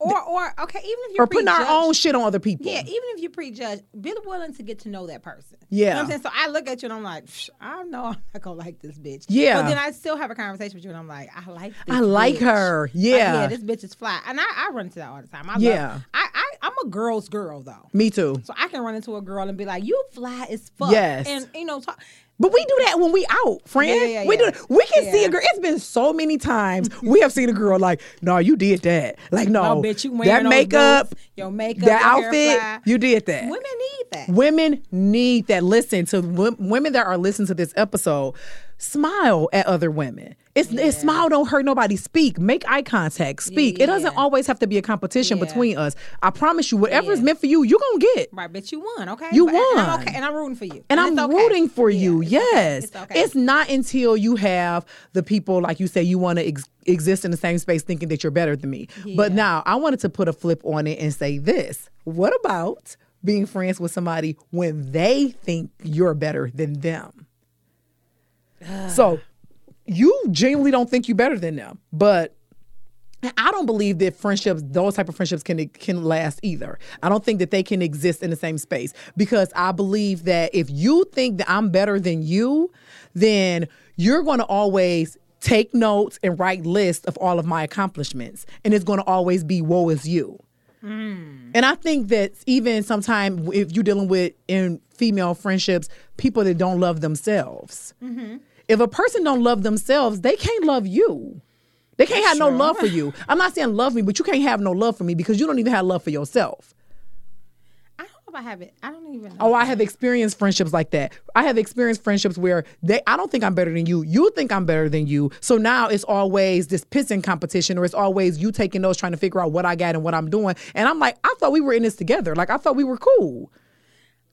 Or, or okay, even if you're are putting our own shit on other people. Yeah, even if you prejudge, be willing to get to know that person. Yeah. You know what I'm saying? So I look at you and I'm like, "Psh, I know I'm not gonna like this bitch. Yeah. But then I still have a conversation with you and I'm like, I like this I like bitch. her. Like, Yeah. yeah, this bitch is fly. And I, I run into that all the time. I Yeah. Love, I, a girl's girl though. Me too. So I can run into a girl and be like, You fly as fuck. Yes. And you know, talk, But we do that when we out, friend. Yeah, yeah, We do that. We can see a girl. It's been so many times we have seen a girl like, no, you did that. Like, no, no, bitch, you wearing that makeup, boots, your makeup, that your outfit, you did that. Women need that. Women need that. Listen to women that are listening to this episode. Smile at other women. It's, it's smile don't hurt nobody. Speak. Make eye contact. Speak. It doesn't always have to be a competition Yeah. between us. I promise you, whatever is meant for you, you're gonna get. Right, but you won, okay? You But- and I'm won. okay, and I'm rooting for you. And, it's I'm okay. rooting for Yeah, you. it's okay. yes. It's okay. It's not until you have the people, like you say, you want to ex- exist in the same space thinking that you're better than me. But now I wanted to put a flip on it and say this. What about being friends with somebody when they think you're better than them? So you genuinely don't think you're better than them, but I don't believe that friendships, those type of friendships, can can last either. I don't think that they can exist in the same space because I believe that if you think that I'm better than you, then you're going to always take notes and write lists of all of my accomplishments, and it's going to always be woe is you. Hmm. And I think that even sometimes if you're dealing with in female friendships, people that don't love themselves. Mm-hmm. If a person don't love themselves, they can't love you. They can't have no love for you. I'm not saying love me, but you can't have no love for me because you don't even have love for yourself. I don't know if I have it. I don't even oh, know. Oh, I have experienced friendships like that. I have experienced friendships where they I don't think I'm better than you. You think I'm better than you. So now it's always this pissing competition or it's always you taking those trying to figure out what I got and what I'm doing. And I'm like, I thought we were in this together. Like I thought we were cool.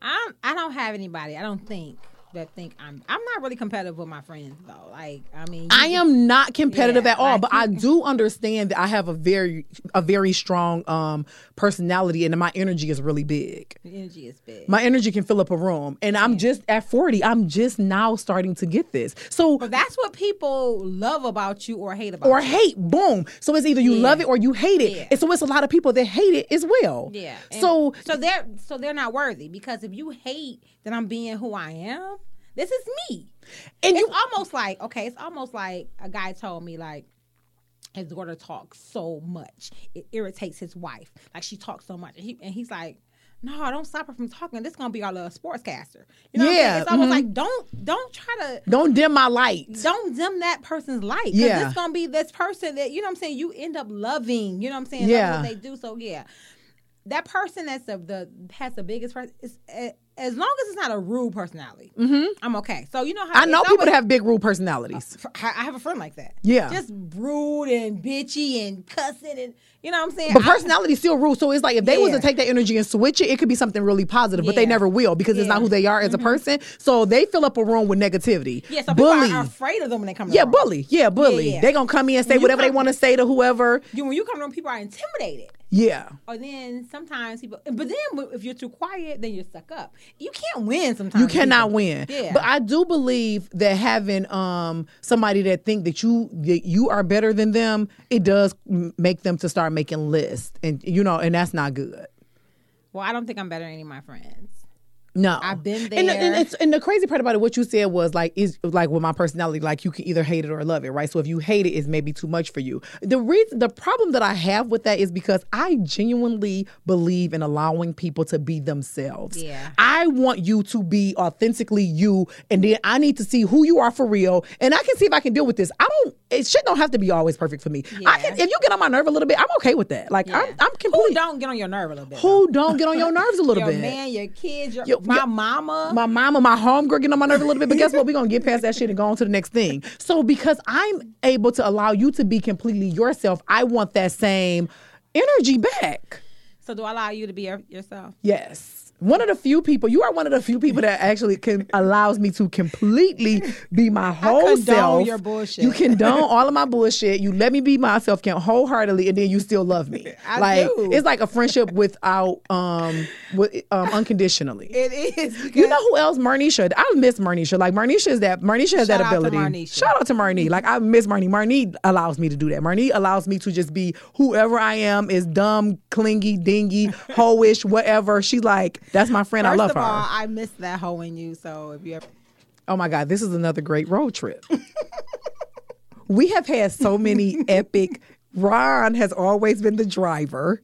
I'm, I don't have anybody. I don't think that think I'm. I'm not really competitive with my friends though. Like I mean, I am not competitive Yeah, at all, like but I do understand that I have a very a very strong um personality and my energy is really big. The energy is big. My energy can fill up a room. And I'm just at 40, I'm just now starting to get this. So but that's what people love about you or hate about or you. hate, boom. So it's either you Yeah. love it or you hate it. Yeah. And so it's a lot of people that hate it as well. Yeah. and So so they're so they're not worthy because if you hate that I'm being who I am, this is me. and It's you almost like okay, it's almost like a guy told me like his daughter talks so much it irritates his wife. Like she talks so much, and, he, and he's like. No, don't stop her from talking. This is gonna be our little sportscaster. You know, what I'm Yeah, saying? it's almost mhm. like don't don't try to don't dim my light. don't dim that person's light. Yeah. It's gonna be this person that, you know what I'm saying, you end up loving, you know what I'm saying? Yeah. What they do. So yeah. That person that's the, the has the biggest person is eh, as long as it's not a rude personality, I'm okay. So you know how Mm-hmm. I know people that always- have big rude personalities. I have a friend like that. Yeah. Just rude and bitchy and cussing and you know what I'm saying? But personality still rude, So it's like if they was to take that energy and switch it, it could be something really positive, but they never will because it's not Mm-hmm. who they are as a person. So they fill up a room with negativity. yeah, so people bully. are, are afraid of them when they come to yeah, the bully. Yeah, bully. yeah. They gonna come in and say whatever they want to say to whoever. You when you come to people are intimidated. Yeah. Or then sometimes people, but then if you're too quiet, then you're stuck up. You can't win sometimes. You cannot people. win. Yeah. But I do believe that having um somebody that think that you that you are better than them, it does make them to start making lists, and you know, and that's not good. well, I don't think I'm better than any of my friends. No, I've been And, the- and there. it's and the crazy part about it, what you said was like is like with my personality, like you can either hate it or love it, right? So if you hate it, it's maybe too much for you. The reason, the problem that I have with that is because I genuinely believe in allowing people to be themselves. Yeah. I want you to be authentically you, and then I need to see who you are for real, and I can see if I can deal with this. I don't. It shit don't have to be always perfect for me. I can. Yeah. If you get on my nerve a little bit, I'm okay with that. Like I'm, I'm Who completely. don't get on your nerve a little bit? Who don't get on your nerves a little your bit? man, your kids, your, Yo, my yo- mama. my mama, my homegirl getting on my nerve a little bit, but guess what? We're gonna get past that shit and go on to the next thing. So because I'm able to allow you to be completely yourself, I want that same energy back. so do I allow you to be yourself? Yes. One of the few people, you are one of the few people that actually can allows me to completely be my whole condone self. your bullshit. You condone all of my bullshit. You let me be myself, can wholeheartedly, and then you still love me. I like do. it's like a friendship without um with um unconditionally. It is. You know who else? Marnisha. I miss Marnisha. Like Marnisha is that Marnisha has Shout that ability. Marnisha. Shout out to Marnie. Like I miss Marnie. Marnie allows me to do that. Marnie allows me to just be whoever I am. Is dumb, clingy, dingy, hoish, whatever. She's like, that's my friend. I First love of her. all, I miss that hoe in you. So if you ever, oh my God, this is another great road trip. we have had so many epic. Ron has always been the driver.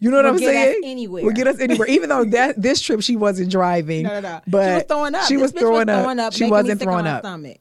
You know what Will I'm saying? anywhere. Will get us anywhere. Even though that this trip she wasn't driving. no, no, no. But she was throwing up. She This was throwing, up. throwing up. She wasn't throwing up. Stomach.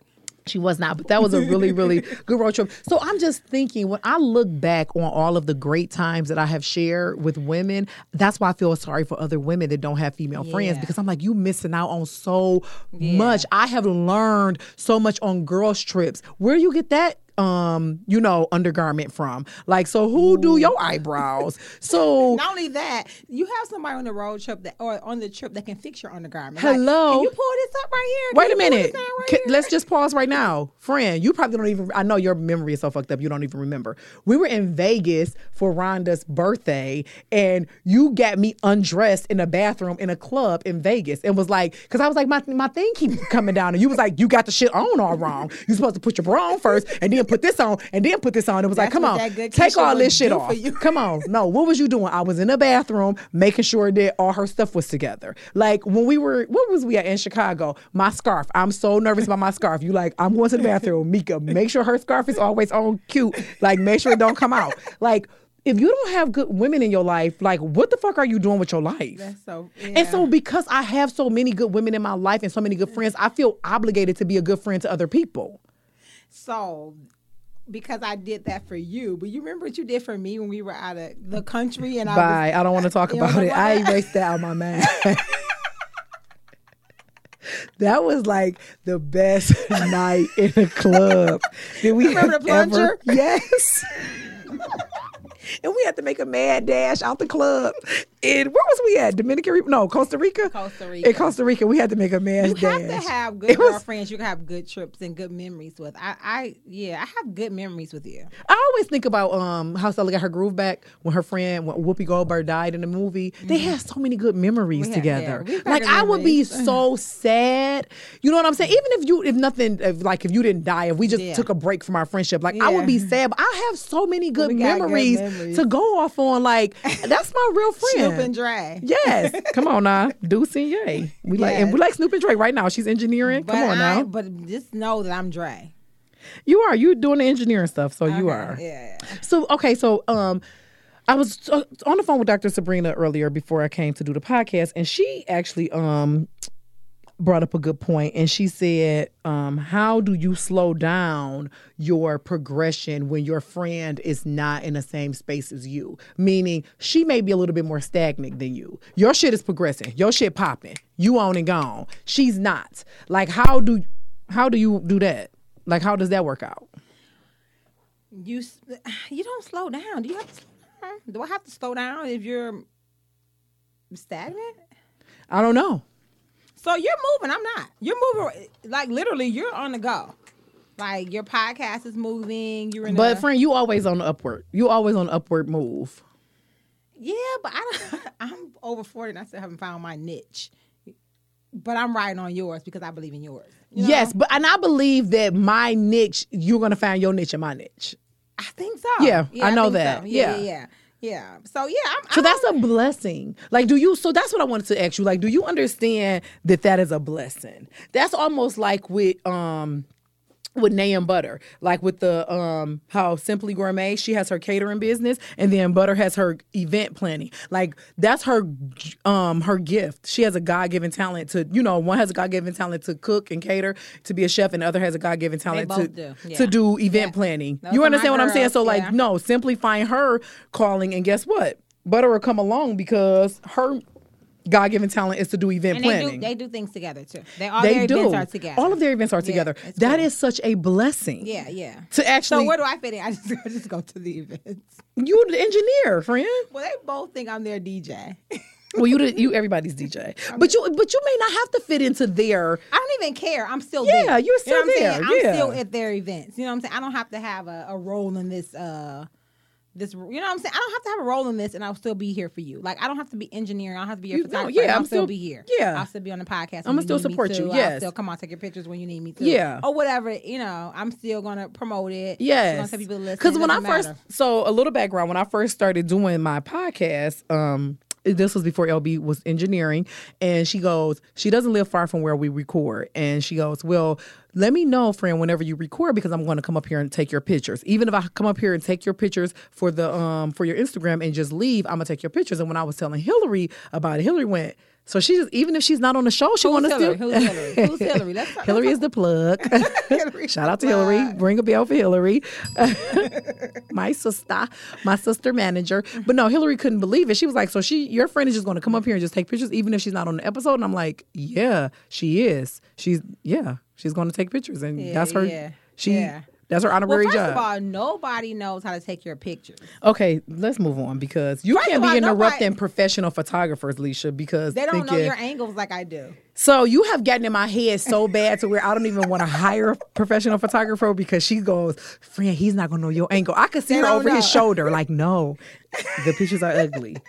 She was not, but that was a really, really good road trip. So I'm just thinking when I look back on all of the great times that I have shared with women, that's why I feel sorry for other women that don't have female friends because I'm like, you missing out on so much. I have learned so much on girls' trips. Where you get that? Um, you know, undergarment from like, so who do your eyebrows? So Not only that, you have somebody on the road trip that or on the trip that can fix your undergarment. Hello? Like, can you pull this up right here? Wait Can a minute. right Ca- here? Let's just pause right now. Friend, you probably don't even, I know your memory is so fucked up, you don't even remember. We were in Vegas for Rhonda's birthday, and you got me undressed in a bathroom in a club in Vegas and was like, because I was like, my, my thing keeps coming down. And you was like, you got the shit on all wrong. You're supposed to put your bra on first, and then put this on, and then put this on. It was like, come on, take all this shit off. Come on. No, what was you doing? I was in the bathroom making sure that all her stuff was together. Like when we were, what was we at in Chicago? My scarf. I'm so nervous about my scarf. You like, I'm going to the bathroom. Mika, make sure her scarf is always on cute. Like make sure it don't come out. Like if you don't have good women in your life, like what the fuck are you doing with your life? That's so. And so because I have so many good women in my life and so many good friends, I feel obligated to be a good friend to other people. So, because I did that for you. But you remember what you did for me when we were out of the country and I Bye. I don't want to talk about it. I erased that out of my mind. that was like the best night in the club. Did we Remember the plunger? ever- Yes. and we had to make a mad dash out the club. And where was we at? Dominican Republic? No, Costa Rica. Costa Rica. In Costa Rica, we had to make a man. You dash. have to have good It was- girlfriends. You can have good trips and good memories with. I, I, yeah, I have good memories with you. I always think about um how Stella got her groove back when her friend when Whoopi Goldberg died in the movie. They had so many good memories Mm-hmm. Had- together. yeah, like I would be so sad. You know what I'm saying? Even if you if nothing if like if you didn't die, if we just Yeah. took a break from our friendship, like I would be sad. But I have so many good got good memories, memories. to go off on. Like that's my real Snoop and Dre. Yes, come on now, Deuce and Yay. We like and we like Snoop and Dre right now. She's engineering. But come on I, now, But just know that I'm Dre. you are you doing the engineering stuff, so you are. Yeah. So okay, so um, I was uh, on the phone with Dr. Sabrina earlier before I came to do the podcast, and she actually um brought up a good point, and she said, um, "How do you slow down your progression when your friend is not in the same space as you? Meaning, she may be a little bit more stagnant than you. Your shit is progressing, your shit popping, you on and gone. She's not. Like, how do how do you do that? Like, how does that work out? You you don't slow down. Do you have to slow down? Do I have to slow down if you're stagnant? I don't know." So you're moving. I'm not. You're moving. Like literally, you're on the go. Like your podcast is moving. You're in. But a, friend, you always on the upward. You always on the upward move. yeah, but I don't, I'm over forty and I still haven't found my niche. But I'm riding on yours because I believe in yours. You know? Yes, but and I believe that my niche, you're gonna find your niche in my niche. I think so. Yeah, I know that. so. Yeah, Yeah. yeah, yeah, yeah. So yeah, I'm. So I'm that's a blessing. Like, do you? So that's what I wanted to ask you. Like, do you understand that that is a blessing? That's almost like with um with Nayam Butter, like with the um how Simply Gourmet, she has her catering business, and then Butter has her event planning. Like that's her um her gift. She has a God given talent to you know one has a God given talent to cook and cater to be a chef, and the other has a God given talent to do, yeah. to do event Yeah. planning. Those you understand what I'm saying? So like yeah. no, simply find her calling, and guess what? Butter will come along because her God given talent is to do event and they planning. do they do things together too. They all They their do. events are together. All of their events are together. it's That cool. is such a blessing. Yeah, yeah. To actually, So where do I fit in? I just I just go to the events. you the engineer, friend. Well, they both think I'm their DJ. Well, you you everybody's DJ, but you but you may not have to fit into their. I don't even care. I'm still Yeah, there. you're You know still I'm there. I'm still at their events. You know what I'm saying? I don't have to have a, a role in this. uh this, you know what I'm saying? I don't have to have a role in this, and I'll still be here for you. Like I don't have to be engineering. I don't have to be your You photographer. yeah, I'll I'm still, still- be here. yeah. I'll still be on the podcast. I'ma still support you, to. I'll still come on take your pictures when you need me to. Yeah. or whatever. You know, I'm still gonna promote it. I'm Yes, gonna people because when I doesn't first, so a little background, when I first started doing my podcast, um, this was before LB was engineering, and she goes, she doesn't live far from where we record, and she goes, well, let me know, friend, whenever you record, because I'm going to come up here and take your pictures. Even if I come up here and take your pictures for the um for your Instagram and just leave, I'm gonna take your pictures. And when I was telling Hillary about it, Hillary went. So she just even if she's not on the show, she want to Hillary? still. Who's Hillary? Who's Hillary? Let's talk- Hillary is the plug. Shout out to the Hillary. plug. Ring a bell for Hillary. my sister, my sister manager. But no, Hillary couldn't believe it. She was like, "So she, your friend is just going to come up here and just take pictures, even if she's not on the episode." And I'm like, "Yeah, she is. She's yeah, she's going to take pictures, and Yeah, that's her. yeah, She, yeah. that's her Well, honorary first job." of all, nobody knows how to take your pictures. okay, let's move on because you First can't be all, nobody- interrupting professional photographers, Leisha, because They don't know your angles like I do. So you have gotten in my head so bad to where I don't even want to hire a professional photographer because she goes, friend, he's not gonna know your angle. I could see They her over his shoulder, like, no, the pictures are ugly.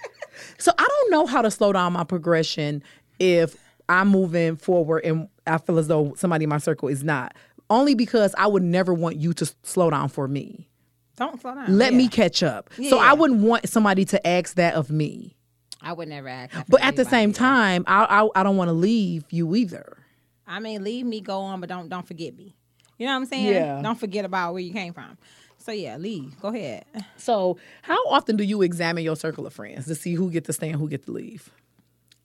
So I don't know how to slow down my progression if I'm moving forward and I feel as though somebody in my circle is not. Only because I would never want you to slow down for me. Don't slow down. Let Yeah. me catch up. So I wouldn't want somebody to ask that of me. I would never ask. But at the same time, I I, I don't want to leave you either. I mean, leave me, go on, but don't don't forget me. You know what I'm saying? Yeah. Don't forget about where you came from. So yeah, leave. Go ahead. So, how often do you examine your circle of friends to see who get to stay and who get to leave?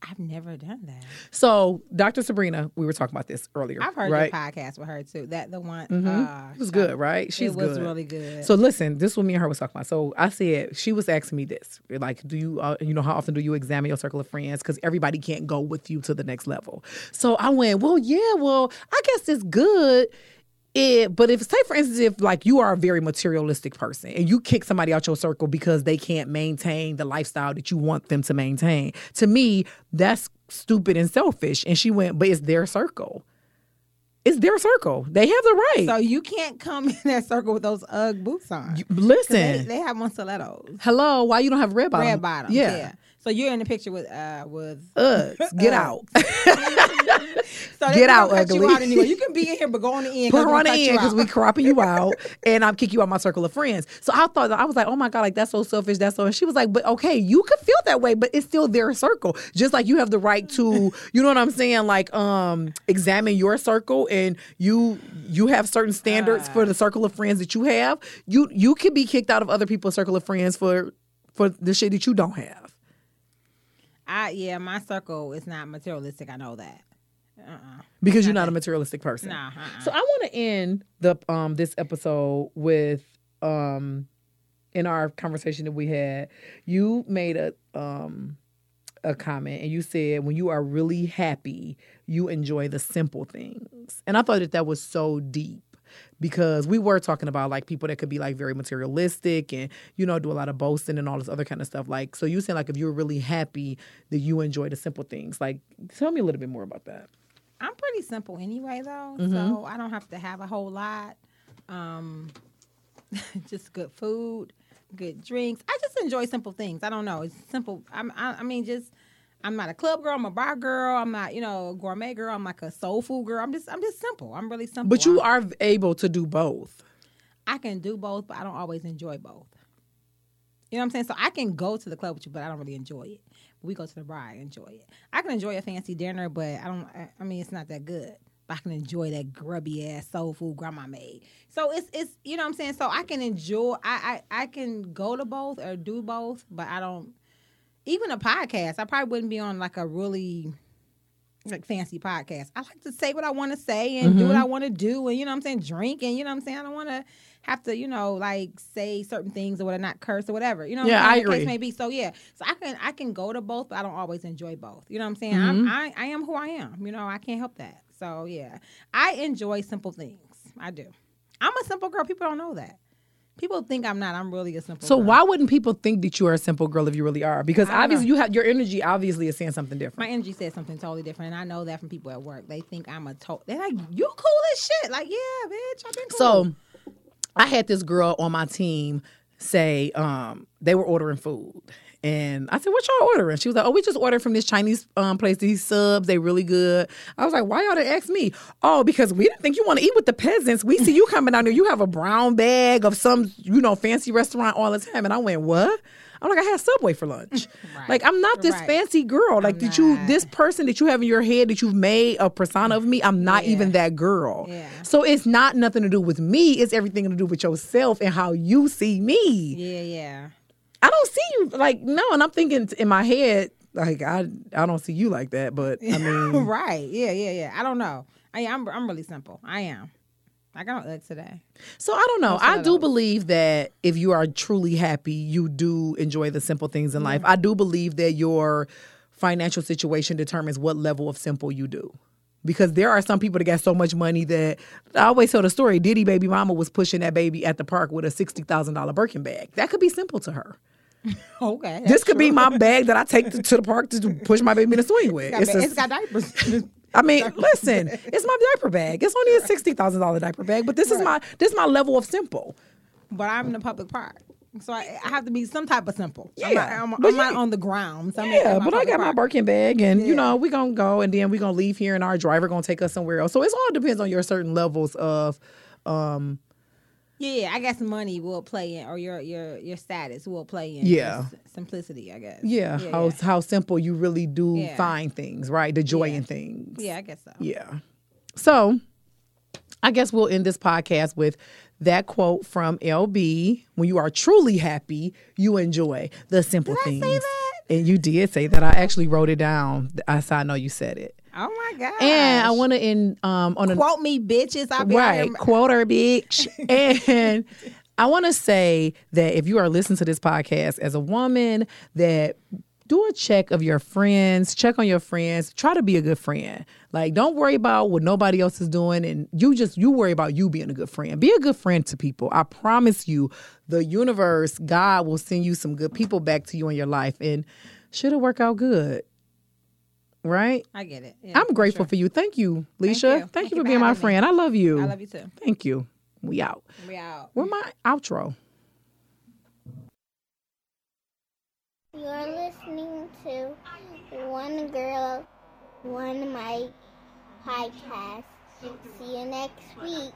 I've never done that. So, Dr. Sabrina, we were talking about this earlier. I've heard right? the podcast with her too. That the one. Mhm. Uh, It was good, right? She's it was good. really good. So listen, this is what me and her was talking about. So I said she was asking me this, like, do you, uh, you know, how often do you examine your circle of friends? Because everybody can't go with you to the next level. So I went, well, yeah, well, I guess it's good. It, but if say for instance, if like you are a very materialistic person and you kick somebody out your circle because they can't maintain the lifestyle that you want them to maintain, to me that's stupid and selfish. And she went, but it's their circle. It's their circle. They have the right. So you can't come in that circle with those UGG boots on. 'Cause Listen, They, they have on stilettos. hello, why you don't have red bottom? Red bottoms. Yeah. Yeah. So you're in the picture with uh with Uggs, get out. so Get out, ugly. You out anyway. You can be in here, but go on the end. Put her on the end because we cropping you out, and I'm kick you out my circle of friends. So I thought I was like, oh my god, like that's so selfish. That's so. And she was like, but okay, you could feel that way, but it's still their circle. Just like you have the right to, you know what I'm saying? Like, um, examine your circle, and you you have certain standards for the circle of friends that you have. You you can be kicked out of other people's circle of friends for for the shit that you don't have. I yeah, my circle is not materialistic. I know that. Uh-uh. because you're not a materialistic person. Nah, uh-uh. So I want to end the um this episode with um in our conversation that we had, you made a um a comment and you said when you are really happy, you enjoy the simple things. And I thought that that was so deep because we were talking about like people that could be like very materialistic and you know do a lot of boasting and all this other kind of stuff like so you saying like if you're really happy that you enjoy the simple things like tell me a little bit more about that I'm pretty simple anyway, though, Mm-hmm. so I don't have to have a whole lot. Um, just good food, good drinks. I just enjoy simple things. I don't know. It's simple. I'm, I, I mean, just I'm not a club girl. I'm a bar girl. I'm not, you know, a gourmet girl. I'm like a soul food girl. I'm just, I'm just simple. I'm really simple. but you I'm- are able to do both I can do both, but I don't always enjoy both. You know what I'm saying? So I can go to the club with you, but I don't really enjoy it. But we go to the bar, I enjoy it. I can enjoy a fancy dinner, but I don't. I- I mean, it's not that good. But I can enjoy that grubby ass soul food grandma made. So it's it's you know what I'm saying. So I can enjoy. I I, I can go to both or do both, but I don't. Even a podcast, I probably wouldn't be on like a really like fancy podcast. I like to say what I want to say and do what I want to do, and you know what I'm saying, drink, and you know what I'm saying. I don't want to have to, you know, like say certain things or whatever, not curse or whatever. You know, what Yeah, I? The agree. Case may be. So yeah, so I can I can go to both, but I don't always enjoy both. You know what I'm saying? Mm-hmm. I'm, I I am who I am. You know, I can't help that. So yeah, I enjoy simple things. I do. I'm a simple girl. People don't know that. People think I'm not. I'm really a simple. So girl. why wouldn't people think that you are a simple girl if you really are? Because obviously know. you have your energy obviously is saying something different. My energy says something totally different, and I know that from people at work. They think I'm a to. They're like, "You cool as shit." Like, yeah, bitch, I've been cool. So I had this girl on my team say um, they were ordering food. And I said, "What y'all ordering?" She was like, "Oh, we just ordered from this Chinese um, place. These subs, they really good." I was like, "Why y'all didn't ask me?" Oh, because we didn't think you want to eat with the peasants. We see you coming down there. You have a brown bag of some, you know, fancy restaurant all the time. And I went, "What?" I'm like, "I had Subway for lunch. Right. Like, I'm not this Right. fancy girl. Like, I'm did you this person that you have in your head that you've made a persona of me? I'm not Yeah. even that girl. Yeah. So it's not nothing to do with me. It's everything to do with yourself and how you see me. yeah, yeah. I don't see you like no, and I'm thinking in my head like I I don't see you like that. But I mean, right. Yeah, yeah, yeah. I don't know. I am. I'm really simple. I am. I got Uggs today. so I don't know. I do believe that if you are truly happy, you do enjoy the simple things in life. I do believe that your financial situation determines what level of simple you do. Because there are some people that got so much money that I always tell the story. Diddy baby mama was pushing that baby at the park with a sixty thousand dollar Birkin bag. That could be simple to her. Okay. this could be my bag that I take to, to the park to push my baby in the swing with. It's got, It's ba- a- it's got diapers. I mean, listen, it's my diaper bag. It's only a sixty thousand dollar diaper bag, but this is my this is my level of simple. but I'm in the public park, so I, I have to be some type of simple. I'm not, Yeah, I'm, but I'm not on the ground. So Yeah, but I got my park. Birkin bag, and you know we gonna go, and then we gonna leave here, and our driver gonna take us somewhere else. So it's all depends on your certain levels of. um Yeah, I guess money will play in, or your your your status will play in. Yeah. simplicity. I guess. Yeah, yeah, how yeah. how simple you really do Yeah. find things, right? The joy in things. Yeah, I guess so. Yeah. So I guess we'll end this podcast with that quote from LB When you are truly happy, you enjoy the simple Did I things. say that? And you did say that. I actually wrote it down. I saw I know you said it. Oh my god! And I want to end um, on a quote me, bitches. Out right. here- quote her bitch. And i want to say that if you are listening to this podcast as a woman that do a check of your friends check on your friends try to be a good friend. Like don't worry about what nobody else is doing and you just you worry about you being a good friend. Be a good friend to people. I promise you the universe god will send you some good people back to you in your life and should it work out good right I get it. Yeah, I'm grateful for you. Thank you, Leisha. you. Thank, Thank you you for for being my having me. friend. I love you. I love you too. Thank you. We out. We out. Where my outro? You're listening to One Girl, One Mic podcast. See you next week.